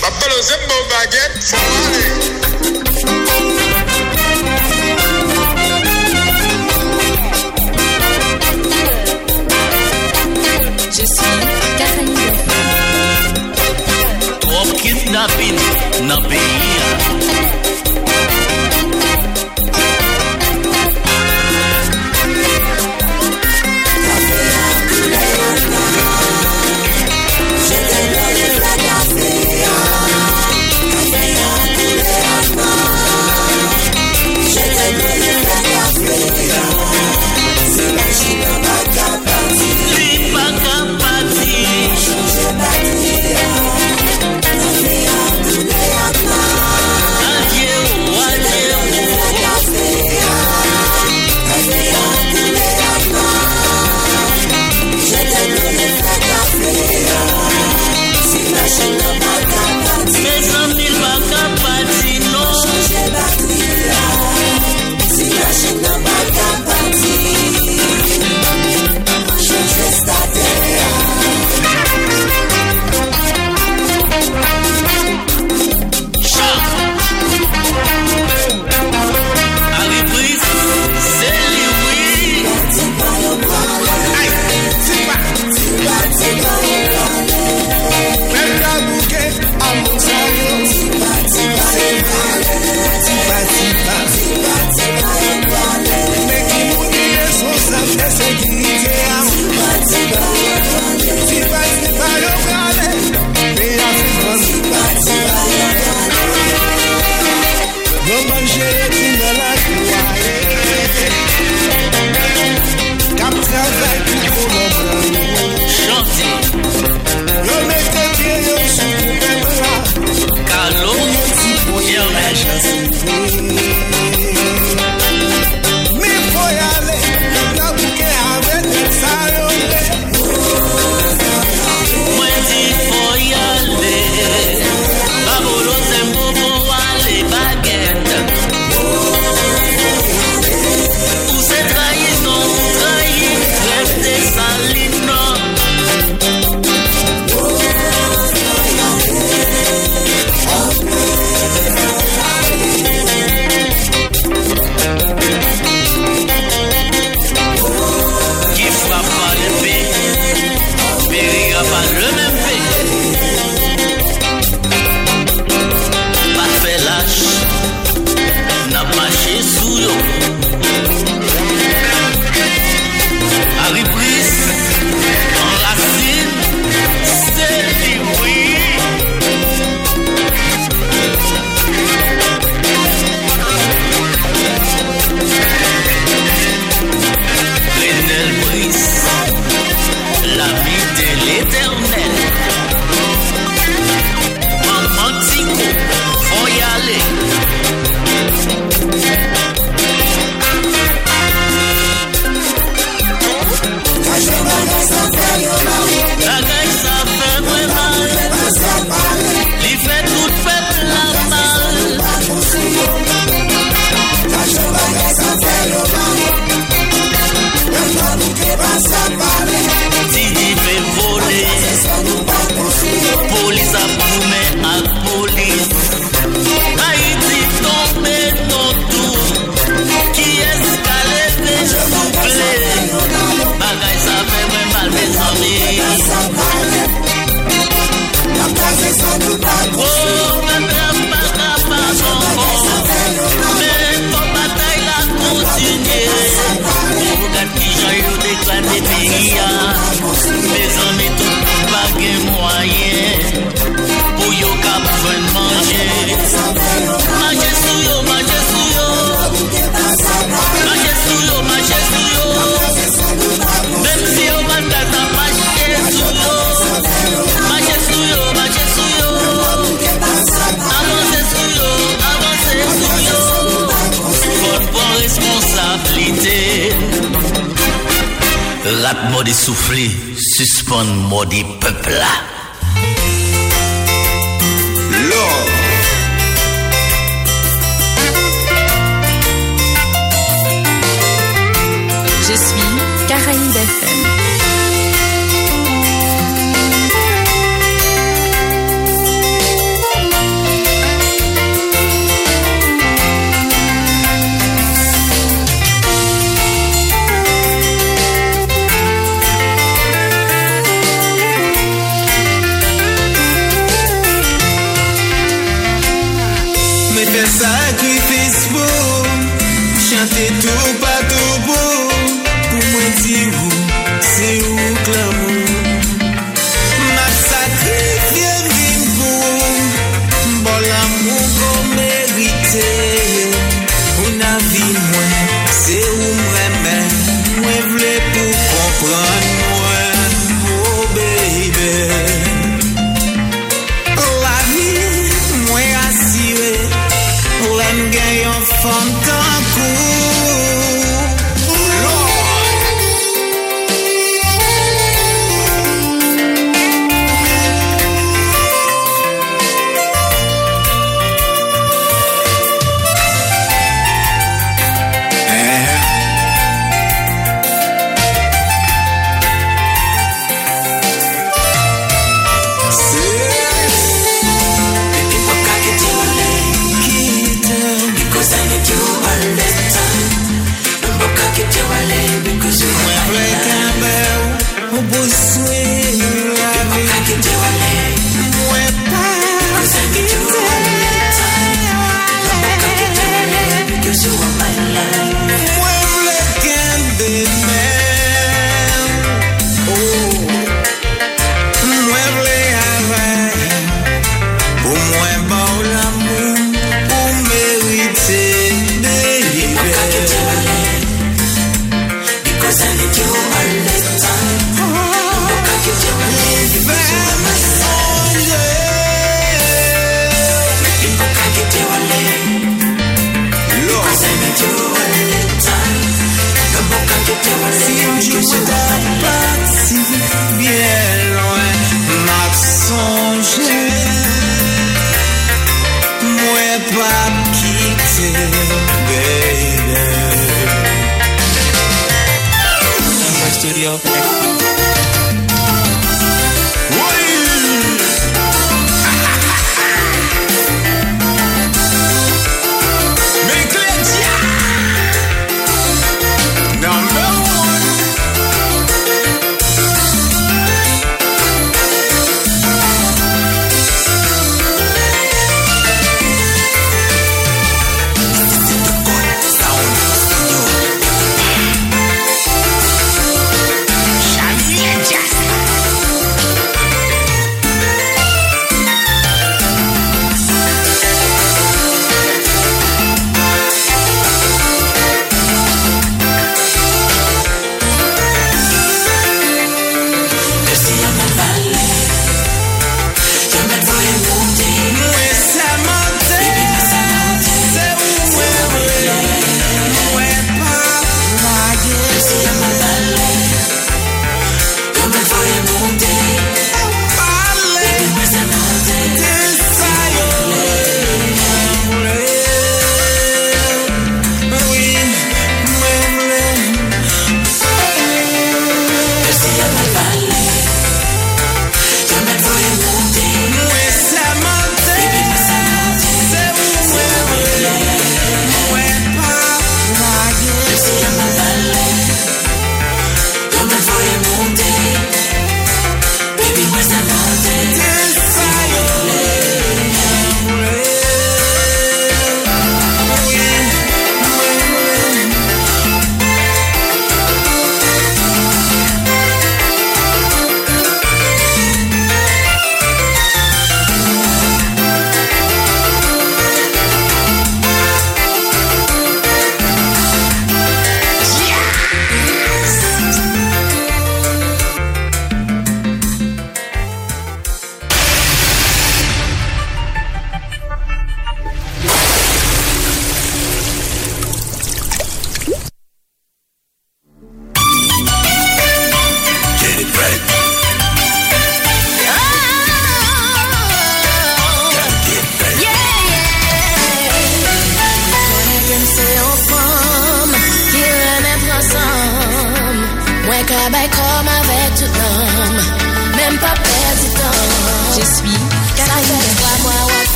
modi soufli, suspon modi pepla.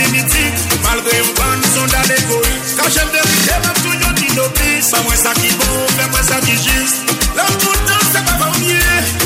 limiti Malgre yon pan nou son dan egoyi Kan jem verite mwen tou yon inopis Pan mwen sa ki bon, mwen sa ki jist Lan moutan se pa vanyen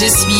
Je suis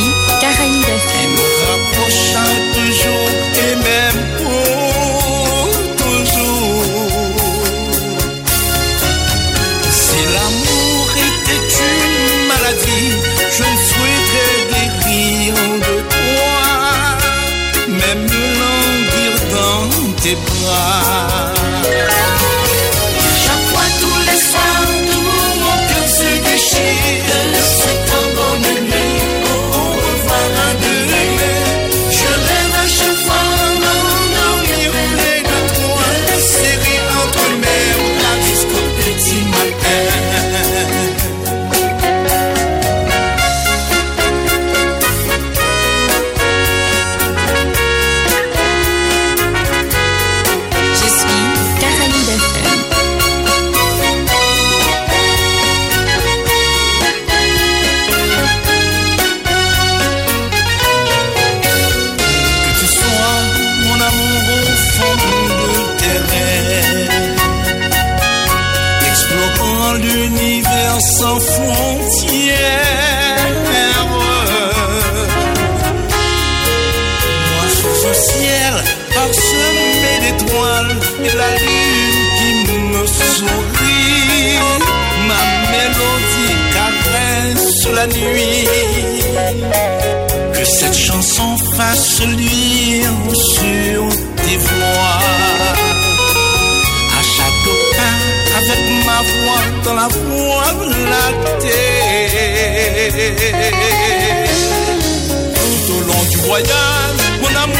Tout au long du voyage, mon amour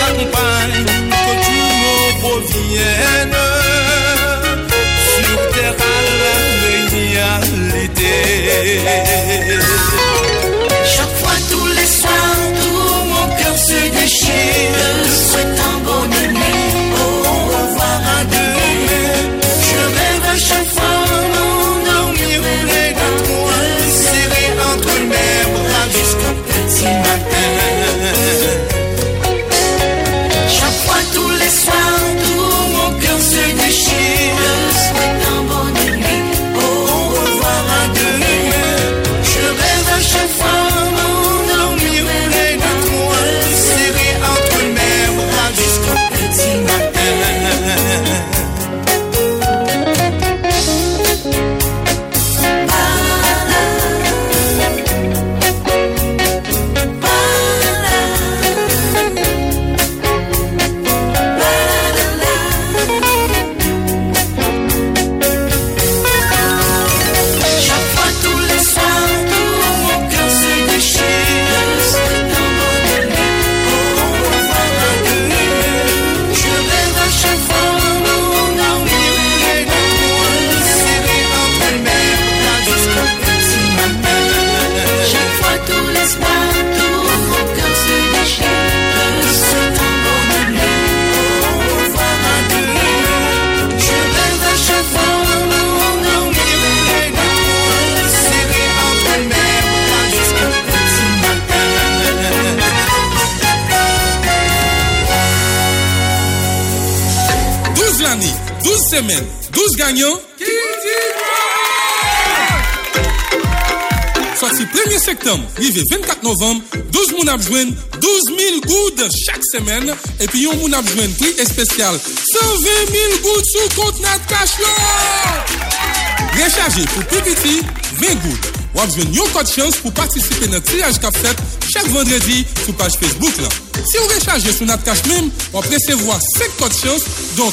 t'accompagne, que tu me reviennes sur terre à la réalité. 12 semaines, 12 gagnants. Sorti 1er septembre, arrivé 24 novembre, 12 moun ap jwen 12 000 goudes chaque semaine. Et puis yon moun ap jwen spécial 120 000 goudes sous compte nat cash là. Rechargé pour PPT, 20 goudes. Ou ap jwen yon pour participer dans tirage cap fait chaque vendredi sur page Facebook là. Si vous rechargez sur notre cash même, on recevoir 5 codes chance, donc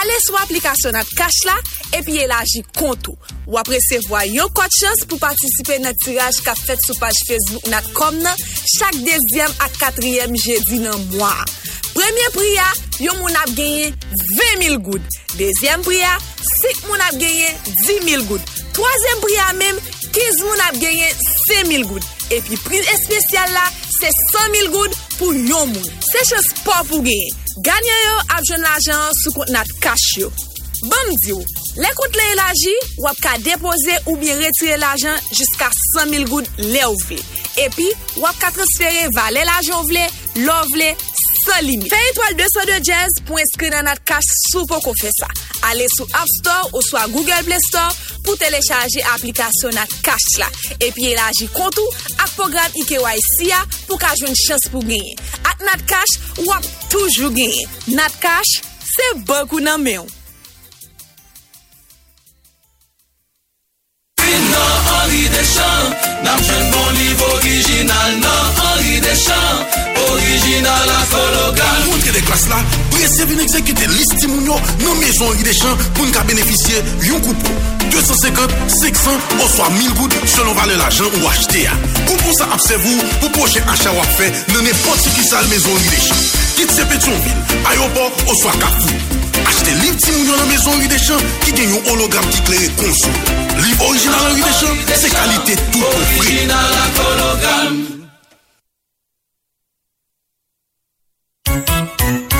Ale sou aplikasyon at kash la, epi elaji kontou. Ou apre se vwa yon kote chans pou patisipe nan tiraj ka fet sou page Facebook nat kom nan, chak dezyem ak katryem jedi nan mwa. Premye priya, yon moun ap genye 20.000 goud. Dezyem priya, 5 moun ap genye 10.000 goud. Troasyem priya mem, 15 moun ap genye 5.000 goud. Epi priz espesyal la, se 100.000 goud pou yon moun. Se chans pa pou genye. Ganyen yo ap jwen l'ajan sou kont nat kash yo. Bam di yo, le kont le elaji, wap ka depoze ou bien retire l'ajan jiska 100.000 goud le ou vle. Epi, wap ka transfere va le l'ajan vle, lo vle, san limit. Fè etwal 202 Jazz pou inskri nan nat kash sou pou kon fè sa. Ale sou App Store ou sou a Google Play Store pou telechaje aplikasyon nat kash la. Epi elaji kontou ak program IKYC ya pou ka joun chans pou genye. Ak nat kash wap toujou genye. Nat kash se bokou nan men. nan Henri Deschamps. Nam jwen bon liv orijinal nan Henri Deschamps. Orijinal a kolokan Moun ke de klas la, prese vin ekzekite listi moun yo Nan mejon Henri Deschamps pou nka beneficye yon koupo 250, 500, oswa 1000 gout Selon vale l'ajan ou achete ya Koupon sa apse vou, pou poche achat wap fe Nene poti ki sal mejon Henri Deschamps. Kit se Petionville, Ayopor ou swa Kafou. Achete liv ti moun yo nan mezon Henri Deschamps ki gen yon hologram ki kleri konsou. Liv original Henri Deschamps, se kalite tout pou fri. Original a kologal A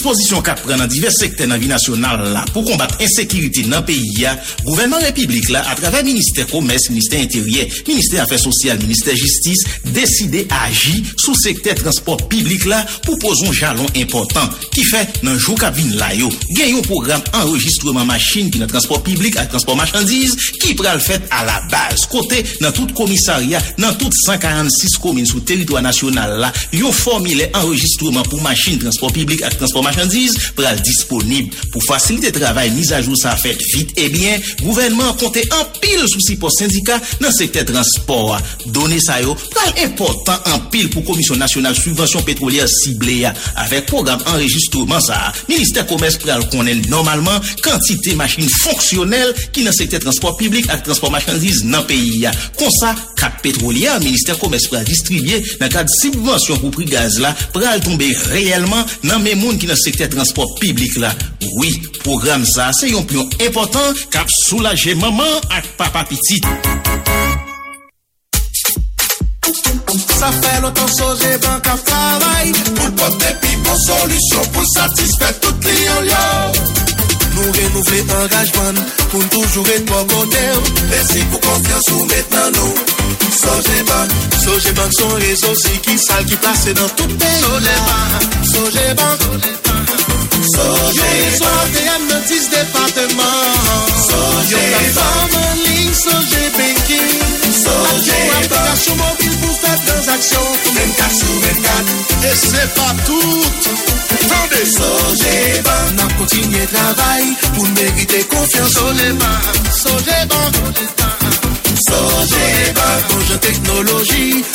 Dispozisyon kap pren nan divers sekte nan vi nasyonal la pou kombat ensekirite nan peyi ya, gouvernement republik la atrave Ministè Komès, Ministè Intériè, Ministè Afè Sosyal, Ministè jistis, deside agi sou sekte transport publik la pou pozon jalon important ki fè nan jou kap vin la yo. Gen yon program enregistreman machin ki nan transport publik ak transport machandiz ki pral fèt a la baz. Kote nan tout komisaria, nan tout 146 komine sou teritwa nasyonal la, yon formile enregistreman pou machin transport publik ak transport machandise machandise pral disponib. Pou fasilite travay nizajou sa fèt vit, e bien, gouvernement kontè an pil sou si pos syndika nan sekte transport. Donè sa yo pral important an pil pou Komisyon Nasional Subvention Petrolier Sible ya. Avèk program enregistouman sa, Ministèr Komès pral konen normalman kantite machin fonksyonel ki nan sekte transport publik ak transport machandise nan peyi ya. Kon sa, kap petrolier, Ministèr Komès pral distribye nan kad subvensyon pou pri gaz la pral tombe reyelman nan men moun ki nan sekte transport publik la. Oui, program sa, se yon plyon important kap soulaje maman ak papa pitit. Sa fè lontan soje bank ap travay Pou pote pi bon solusyon Pou satisfè tout kliyon yo Nou renouvle engajman Poun toujou et pou akonde Mersi pou konfians ou met nan nou Sojebank Sojebank son rezo si ki sal ki plase nan tout pe Sojebank Sojebank Sojebank Te am nan 10 departement Sojebank Yon platform en link Sojebanking Sojebank Aplikasyon mobil fè transaksyon 24 sur 24 E se pa tout Tande Soje bank Nan kontinye travay Pou merite konfians Soje bank Soje bank Soje bank Konje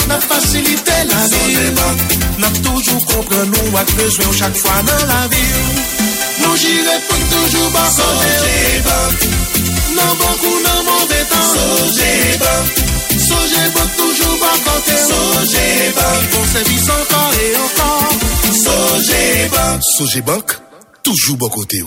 Nan fasilite la vi Soje bank Nan toujou kompren nou ak bezwen chak fwa nan la vi Nou jire pou toujou Nan nan bank Soje bank toujou bank kote Soje bank Bon servis ankon e ankon Soje bank Soje Bank, toujours bon côté.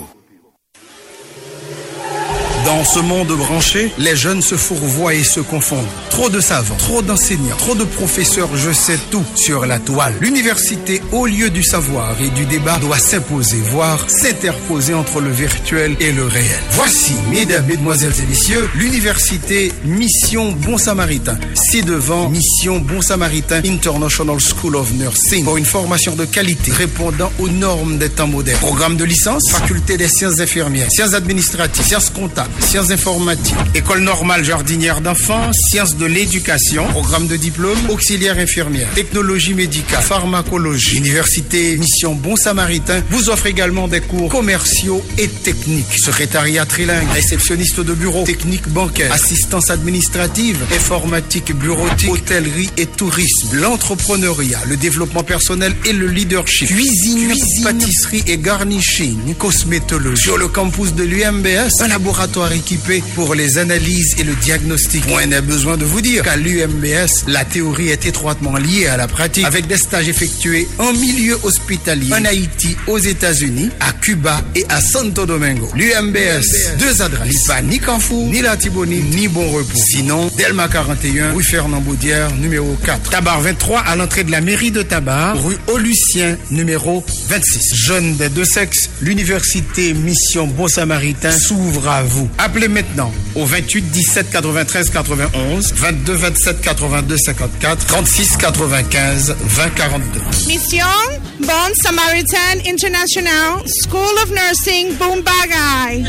Dans ce monde branché, les jeunes se fourvoient et se confondent. Trop de savants, trop d'enseignants, trop de professeurs, je sais tout sur la toile. L'université, au lieu du savoir et du débat, doit s'imposer, voire s'interposer entre le virtuel et le réel. Voici, mesdames, mesdemoiselles et messieurs, l'université Mission Bon Samaritain. C'est devant Mission Bon Samaritain International School of Nursing pour une formation de qualité répondant aux normes des temps modernes. Programme de licence, faculté des sciences infirmières, sciences administratives, sciences comptables, sciences informatiques, école normale jardinière d'enfants, sciences de l'éducation, programme de diplôme, auxiliaire infirmière, technologie médicale, pharmacologie. Université Mission Bon Samaritain vous offre également des cours commerciaux et techniques, secrétariat trilingue, réceptionniste de bureau, technique bancaire, assistance administrative, informatique, bureautique, hôtellerie et tourisme, l'entrepreneuriat, le développement personnel et le leadership, cuisine, pâtisserie et garnishing, cosmétologie. Sur le campus de l'UMBS, un laboratoire équipé pour les analyses et le diagnostic. Point n'est besoin de vous dire qu'à l'UMBS, la théorie est étroitement liée à la pratique, avec des stages effectués en milieu hospitalier, en Haïti, aux États-Unis, à Cuba et à Santo Domingo. L'UMBS, deux adresses, pas ni Canfou, ni la Tibonite, ni Bon Repos. Sinon, Delma 41, rue Fernand Baudière, numéro 4. Tabar 23 à l'entrée de la mairie de Tabar, rue Aulucien, numéro 26. Jeunes des deux sexes, l'université Mission Bon Samaritain s'ouvre à vous. Appelez maintenant au 28 17 93 91, 22 27 82 54, 36 95 20 42. Mission Bon Samaritan International School of Nursing Bumbagay.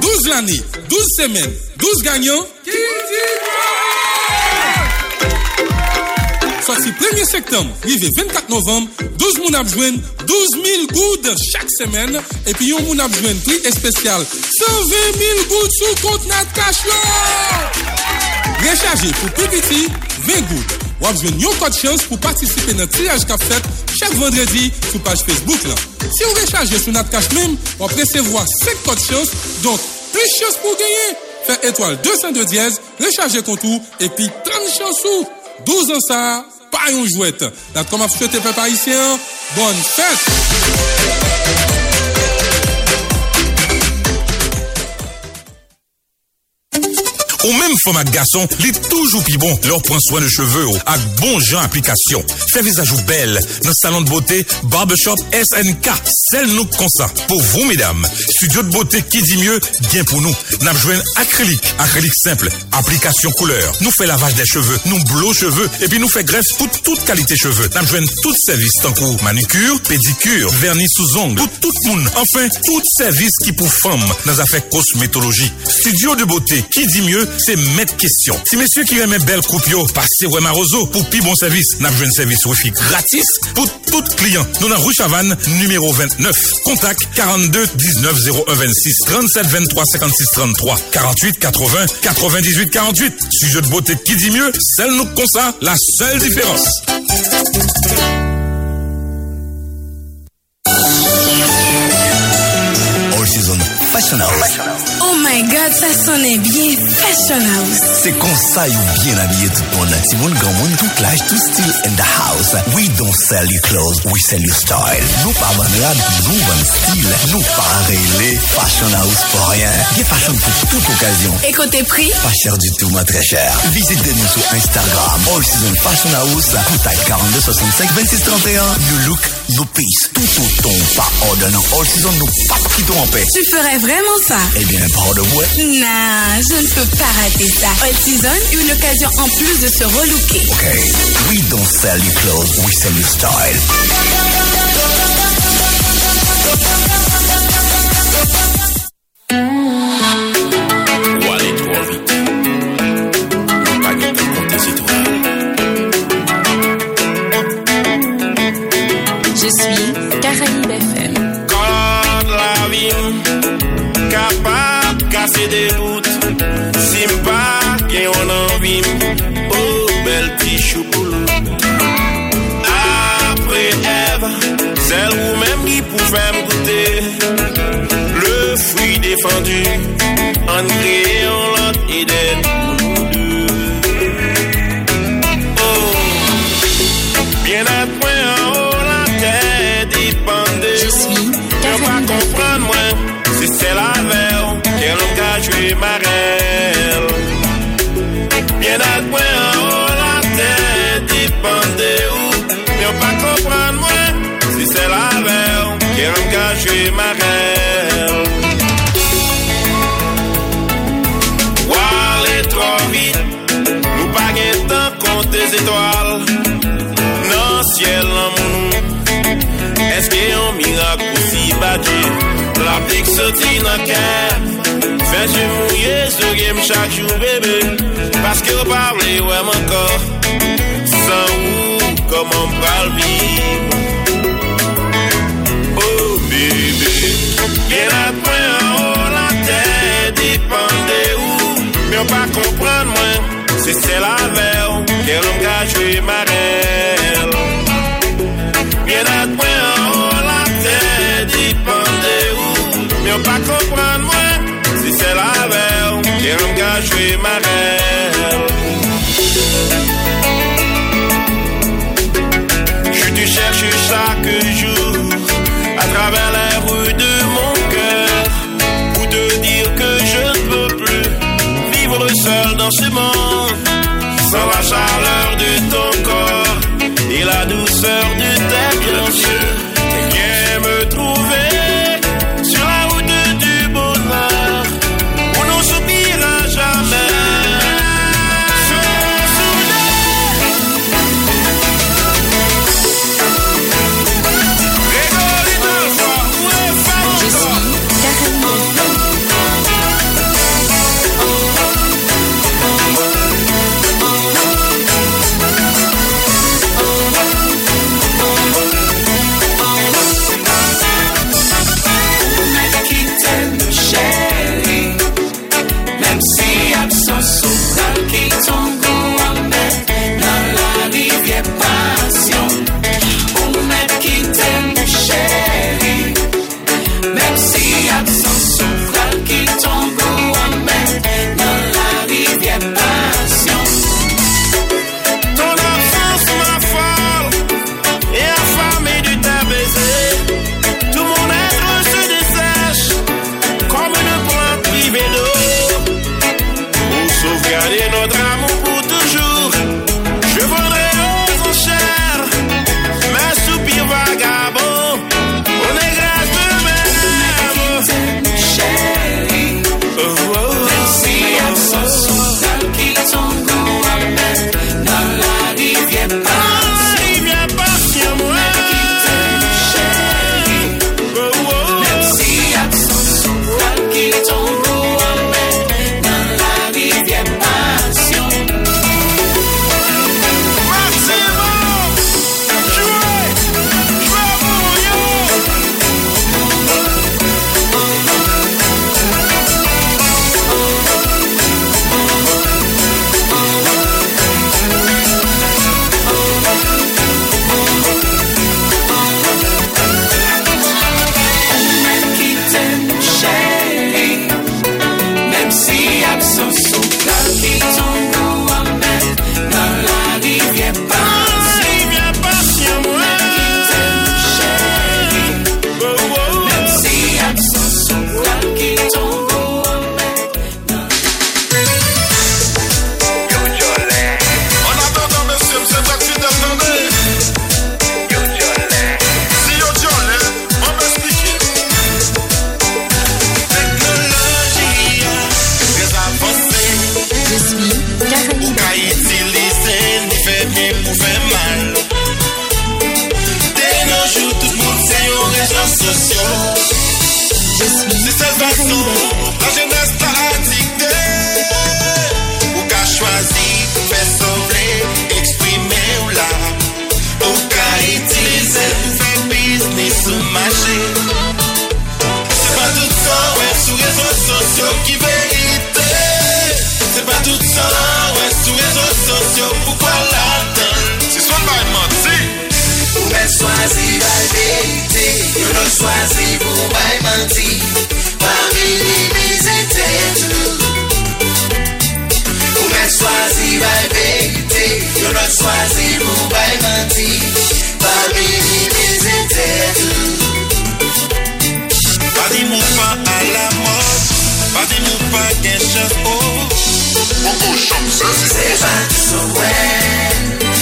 Douze l'année, 12 semaines, 12 gagnants. Sorti 1er septembre, arrivé 24 novembre, 12 moun ap jwen 12 000 goudes chaque semaine. Et puis yon moun ap jwen prix spécial 120 000 goudes sous compte nat cash yo. Rechargé pour plus petit, 20 goudes. Ou ap jwen yon code chance pour participer dans tirage qu'a fait chaque vendredi sur page Facebook là. Si vous rechargez sur notre cash même, on recevoir 5 codes chance, donc plus chance pour gagner. Faire étoile 202 dièse, recharger contour et puis 30 chances sous. 12 ans ça, pas une jouette. La comme a souhaité peuple haïtien, bonne fête. Ou même femme ak garçon, li toujou pi bon leur prend soin de cheveux ou, ak bon jan application. Fait visage ou belle, dans salon de beauté, barbershop SNK, celle nous konsa. Pour vous mesdames, studio de beauté qui dit mieux, bien pour nous. N'a besoin acrylique, acrylique simple, application couleur. Nous fait lavage des cheveux, nous blow cheveux, et puis nous fait greffe pour toute qualité cheveux. N'a besoin tout service tant coup manucure, pédicure, vernis sous ongles, pour tout le monde. Enfin, tout service qui pour femmes dans affaires cosmétologie. Studio de beauté qui dit mieux, c'est mettre question. Si messieurs qui aiment belle coupe yo, passez ouais Marozo pour pi bon service. N'a de service wifi gratis pour tout client. Nous dans rue Chavannes, numéro 29. Contact 42 19 01 26 37 23 56 33 48 80 98 48. Sujet de beauté qui dit mieux, celle nous consa, la seule différence. Fashion House. Oh my God, ça sonnait bien. Fashion House. C'est comme ça you bien habillé tout le monde. Si vous grand monde, tout l'âge, tout style in the house. We don't sell you clothes, we sell you style. Nous pas malade, nous vendons style. Nous pas rêler Fashion House pour rien. Des fashion pour toute occasion. Et côté prix? Pas cher du tout, mais très cher. Visitez-nous sur Instagram. All Season Fashion House. Contact 42 65 26 31. New look, no peace. Tout autant, pas ordre. Non, All Season, nous pas quittons en paix. Tu ferais vraiment ça? Eh bien, pas de ouais. Non, je ne peux pas rater ça. All Season, une occasion en plus de se relooker. Okay. We don't sell you clothes, we sell you style. Capable de casser des routes, si m'pas qu'on on envie, oh belle petit choupoulou. Après Eve, celle ou même qui pouvait me goûter le fruit défendu en créant l'autre Eden. Quel langage jouer ma rêve. Bien à point en haut la dépendait où? Yo pas comprendre moi, si c'est la quel langage jouer ma rêve. Fais je mouiller ce game chaque jour bébé. Parce que parler ouais mon corps. Sans où comment on parle vivre? Oh bébé. Bien à point en haut la tête dépendait où. Mais on pas comprendre moi. Si c'est la veille, quel homme a joué ma reine. Bien à point yo pa kompran mwen Si se la vew Ki an ga jwe ma rev Je te cherche chaque jour À travers les rues de mon cœur Pour te dire que je ne peux plus Vivre seul dans ce monde. Sans la chaleur de ton corps Et la douceur de tes grands se zason La jenese ta atite Ou ka chwazi pou fe sovle Eksprime ou la. Ou ka itilize pou fe biznis ou mache Se pa tout sa wè sou rezo sosyo ki verite Se pa tout sa wè sou rezo sosyo pou kwa la ten Se son ba iman si Ou men swazi ba verite Yo non swazi pou ba iman si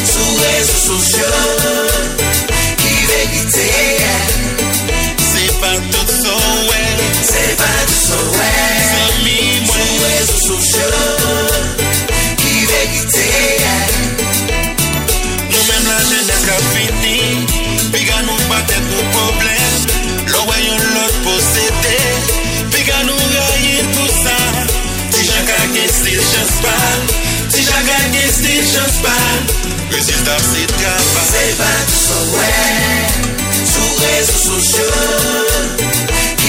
sou réseaux sociaux, ki vérité. C'est seman souè Souè sou sou chou Ki ve gite Nou men la jenè ka fini Piga nou patè pou problem Lò wè yon lot posede Piga nou gaye pou sa Ti jaka gen stil janspan Ti jaka gen stil janspan Rezultat se trapan Seman souè Souè sou sou chou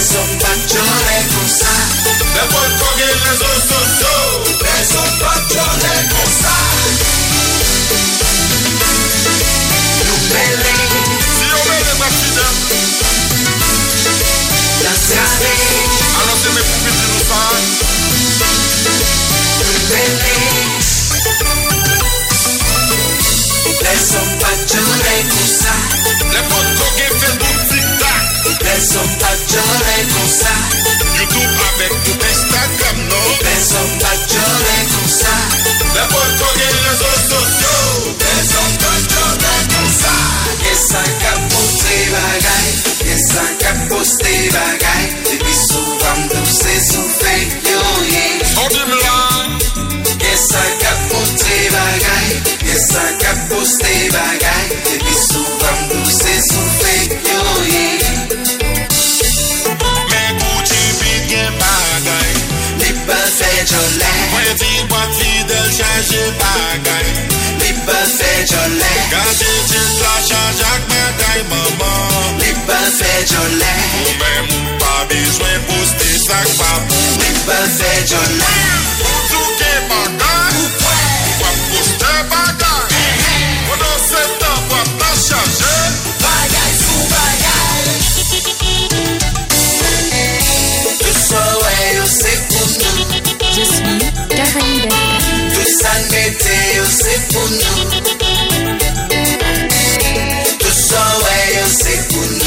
son paccione cosa Da porco che la so so so son paccione cosa Lupele. Zio bene partita La strade Allora se me pubblici lo fa Lupele. Tre son cosa son patjore kon sa Youtube avek tout Instagram nou Oupe son patjore kon sa Dapot kogue rezo sosyo Oupe son patjore kon sa Ye sa ka potre bagay Ye sa ka poste bagay Depi sou vandou se sou fey yo ye Fondim la Ye sa ka potre bagay Ye sa ka poste bagay Depi sou vandou 出来，我要自我自的全是大概。你不说出来，我只知道想让那代妈妈。你不说出来，我们不怕被水不死三把不。你不说出来，我做给爸干，我不是爸干。TV, eu sei por não. Do sol é, eu sei por não.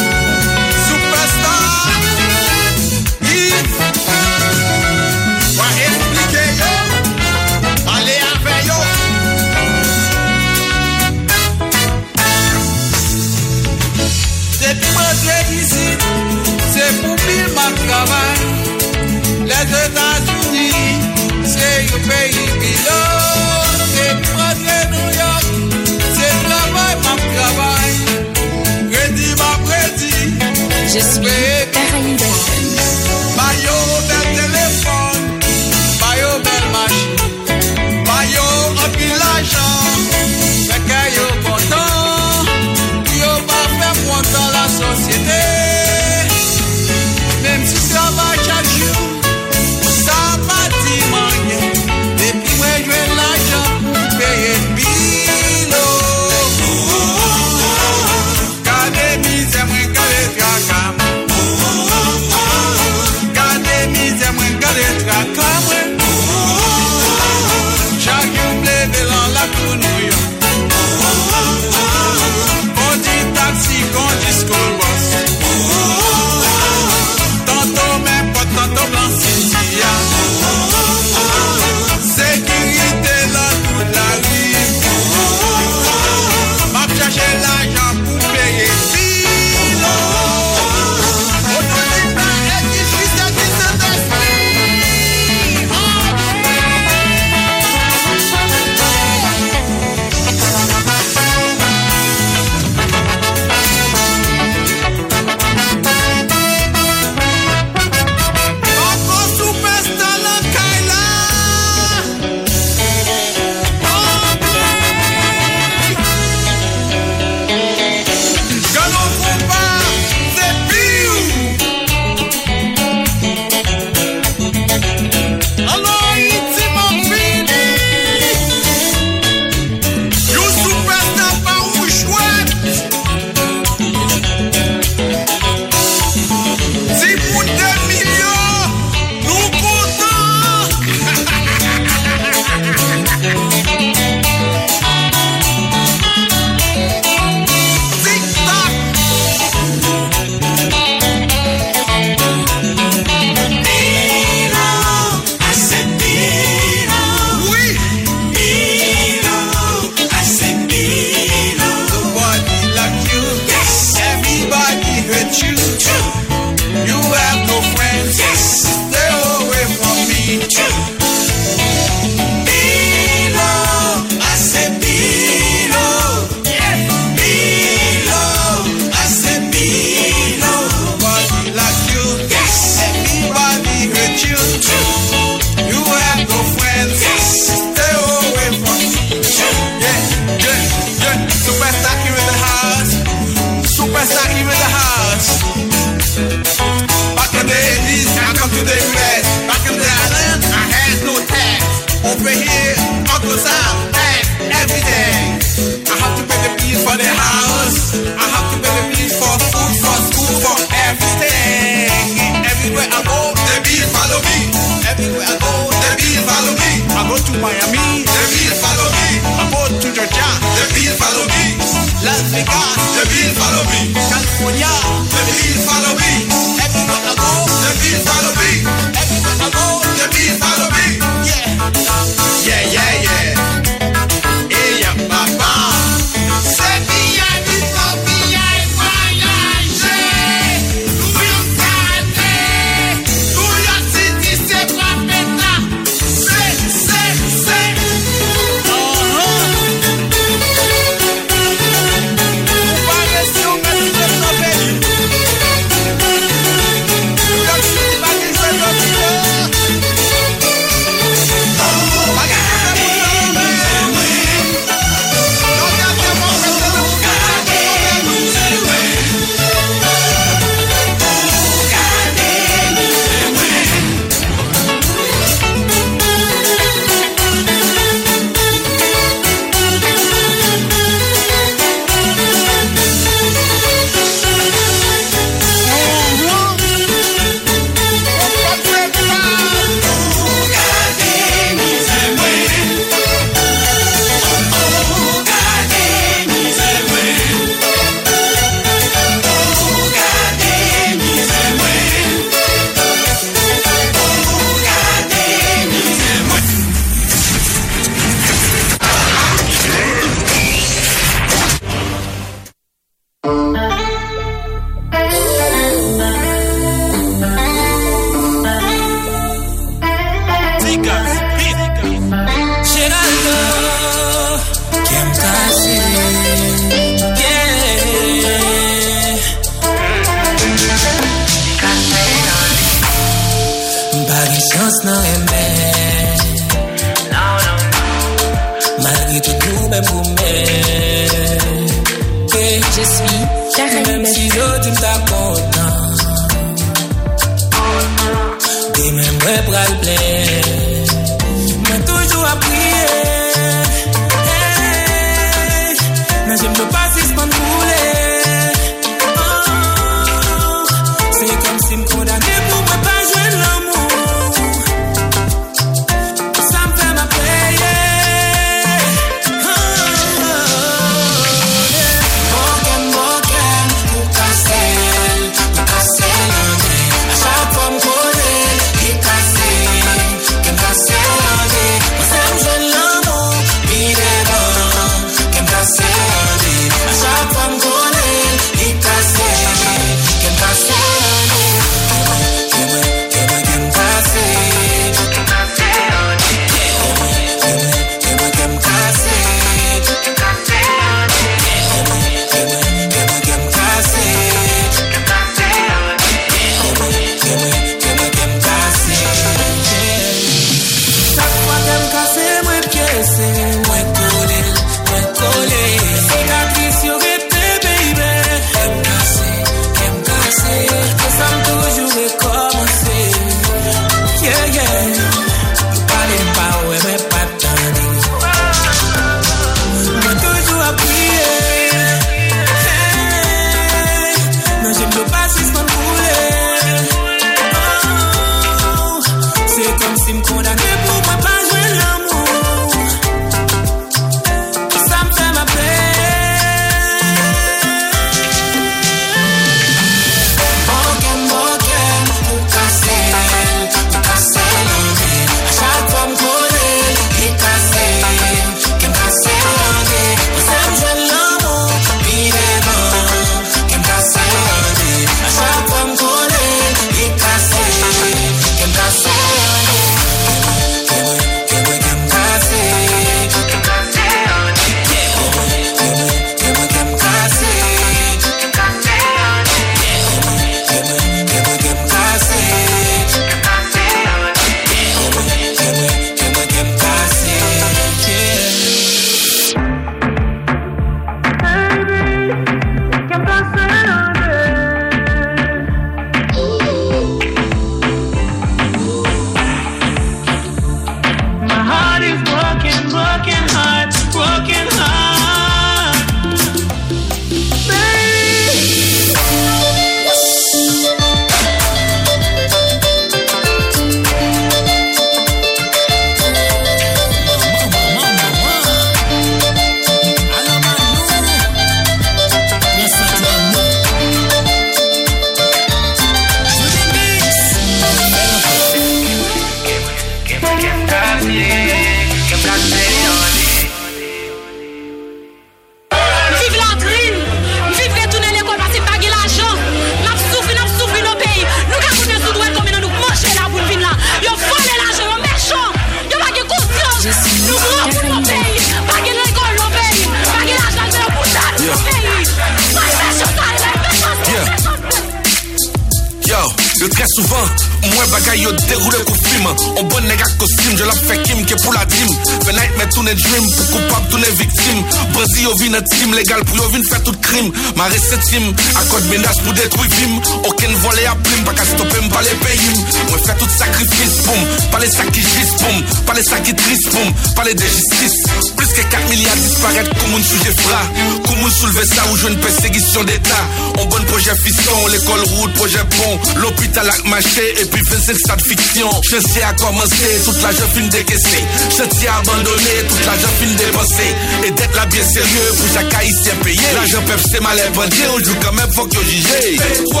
20. Mwen bagay yo deroule kou film. On bon nega kosim, je la fe kim ke pou la dim. Fe night me toune dream, pou koupap toune viktim Brazi yo vin tim legal pou yo vin fe tout krim Ma resetim, akod menas pou detwi vim. Oken vole a plim, baka stopem pa le peyim Mwen fe tout sakrifis poum, pa le sakijis poum Pa le sakitris poum, pa le de jistis Plus ke 4 milyard disparet koumoun souje fra Koumoun souleve sa ou jwen persegisyon d'Etat On bon proje fiston, l'école route, proje pont. L'hôpital ak maché, puis 25 stade fiction. Chantier a commencé, toute la jeune fin décaissé Chantier abandonné, toute la jeune fin dépensé Et d'être là bien sérieux, pour chaque haïtien payé L'argent pep c'est mal inventé, on joue quand même, faut que yo jige Pétro,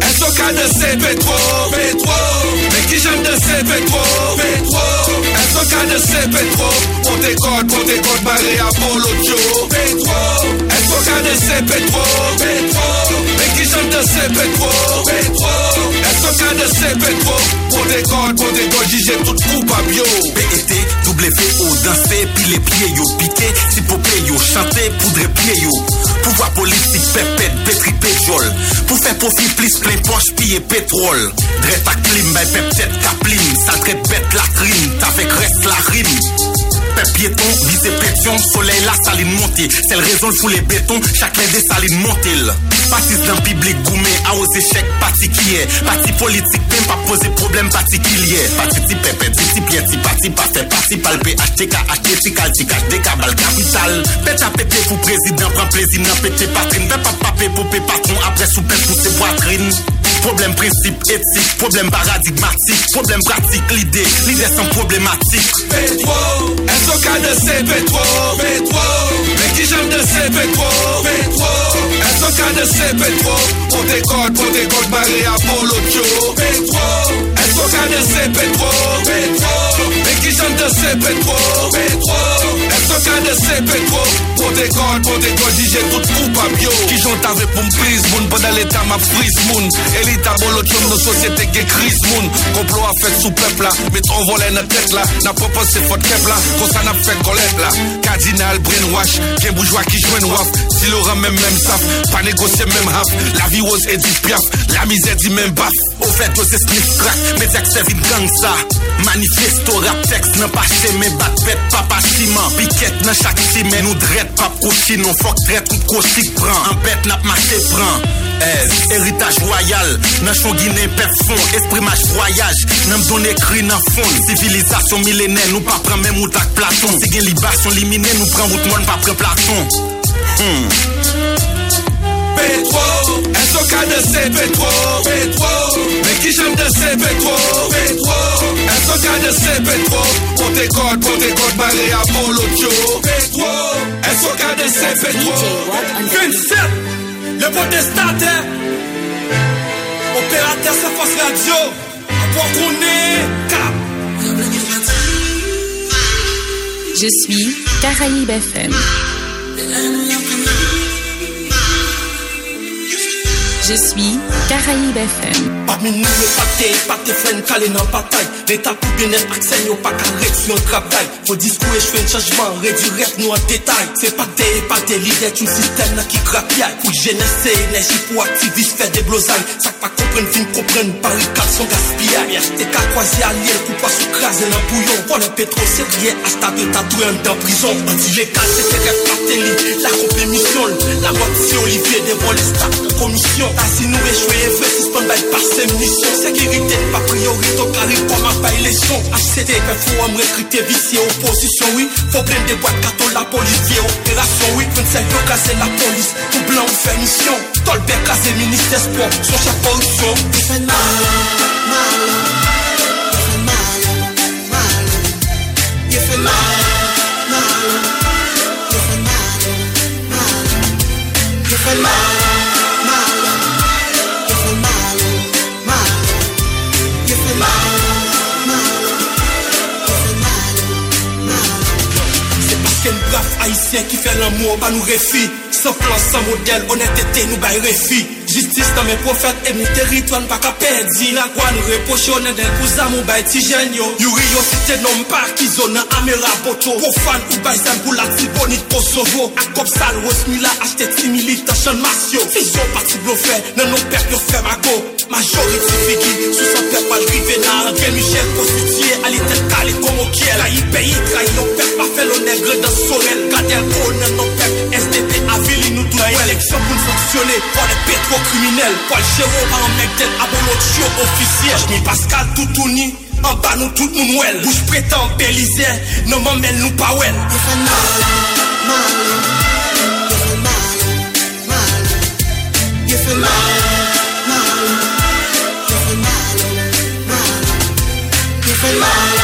est-ce au cas de ces pétro Pétro, mais qui j'aime de ces pétro Pétro, est-ce au cas de ces pétro On décode, on décode, barré à Polo Joe Pétro, est-ce au cas de ces pétro Au cas de ces pétro On décode, on décode, jige tout coupable yo PET, WO, danser, puis les pieds yo piqué, si popé yo, chanter, poudre pied yo. Pouvoir politique, pépette, pétri pétrole. Pour faire profit, plus plein poche, piller pétrole. Dret à clim, ben pep caplim, ça traite bête la crime, t'avec reste la rime. Pep piéton, visé pétion, soleil la saline montée. C'est le raison pour les bétons, chaque des salines montée. Partis d'un public gourmet à aux échecs particuliers. Parti politique, même pas poser problème particulier. Parti ti pépé, ti ti pied, ti parti parti palpé, cal, ti cache des cabal capital. Pète à péter pour président, prend plaisir, n'a pété patrine. Fais pas paper pour pé patron, après sous pète pour ses poitrines. Problème principe éthique, problème paradigmatique, problème pratique, l'idée, l'idée sans problématique. Pétro, est-ce au cas de ces pétro Pétro, mais qui j'aime de ces pétro Pétro, est-ce au cas de ces pétro On décode, on décode, barré à Polo Joe Pétro, est-ce au cas de ces pétro Pétro, mais qui j'aime de ces pétro Pétro, cas de ces pétro On décode, on décode, jige tout coupable yo Qui j'en t'avais pour m'prise, moun, pendant l'état ma frise moun Elita bolo chum, nos sociétés qui crise moun Complot a fait sous peuple là, mais on volé notre tête là. N'a pas pensé faute kep là, qu'on ça n'a fait colette là. Cardinal, brainwash, qui bourgeois qui joue waf. Si l'aura même même saf, pas négocier même half. La vie rose et dit piaf, la misère dit même baf. Au fait, aux sniff crack, mais t'as que vite gang ça. Manifesto rap texte, n'a pas chez mes bat pète, papa ciment Piquette, dans chaque semaine, ou drette, pap cochine On fuck traite, ou cochique prend. En bête, n'a marché prend. Eh, héritage royal, nan chon Guinée, pep fond, esprit match voyage, nan m'donne écrit nan fond, civilisation millénaire, nous pas prend même route avec Platon, si gen libation liminée, nous prend route monde pas prend Platon. Hmm. Cas de j'aime de Pétro, est-ce au cas de ces pétro On décode, on décode, barré à Polo Joe Pétro, est-ce au cas de ces pétro 27, le protestataire Opérateur sa force radio Pour qu'on est cap. Je suis Caraïbe FM. Je suis Caraïbe FM. Parmi nous, le pâté, pâté freine calé dans bataille. L'état pour bien-être, accès, y'a pas qu'à réduire le travail. Faut discours et je fais un changement, réduire nous en détail. C'est pâté, pâté, l'idée d'un système là qui grappille. Pour jeunesse et énergie, pour activistes, faire des blosailles. Ça pas comprendre, film comprendre, barricade son gaspillage. Acheter qu'à croiser allié, pour pas se craser dans le bouillon. Pour le pétro, c'est rien, hasta de tatouer en dans prison. Anti-légal, c'était rêve pâté, la compétition. La boîte, c'est Olivier, devant les stars de. Si nous échouer, vrai, suspend by par ses munitions. Sécurité, pas priorité, au carré, comme un pas élection. HCT, fait faut en recruter, vicier, opposition, oui. Faut plein des boîtes, carton, la police, vie, opération, oui. 25 yo, casser la police, tout blanc, on fait mission. Tolbert, casser, ministre, sport, sur chaque corruption. Il fait mal, mal, il fait mal, mal, il fait mal, mal, il fait mal, mal, il fait mal. Haïtien qui fait l'amour, pas nous réfi. Sans plan, sans modèle, honnêteté, nous bail réfi. Jistis nan men profet e mi teritwan pa ka pedi La kwa nou repochon e den kouzam ou bay ti jen yo. Yuri yo site nan mpar ki zo nan amera boto Profan ou bay zan pou la ti bonit Kosovo Akop sal wos mi la achete ti milita chan mas yo Fizo pati blofe nan nou pek yo fe mako Majoriti figi sou sa pek pal rive nan Andre Michel konstituye alite kale komo kiel Kayi peyi kayi yo pek pa fe lo negre dan sorel. Gade el konen nan pek SDP avili nou tou Eleksyon pou n'fonksyone, pwane petro criminel. Paul Chéro, an mek del abonot chyo ofisye Jmi Pascal Toutouni, an ba nou tout moun wel Bouj pretan belize, nan mamel nou pa wel Yo fè mal, mal, yo fè mal, mal Yo fè mal, mal, yo fè mal, mal.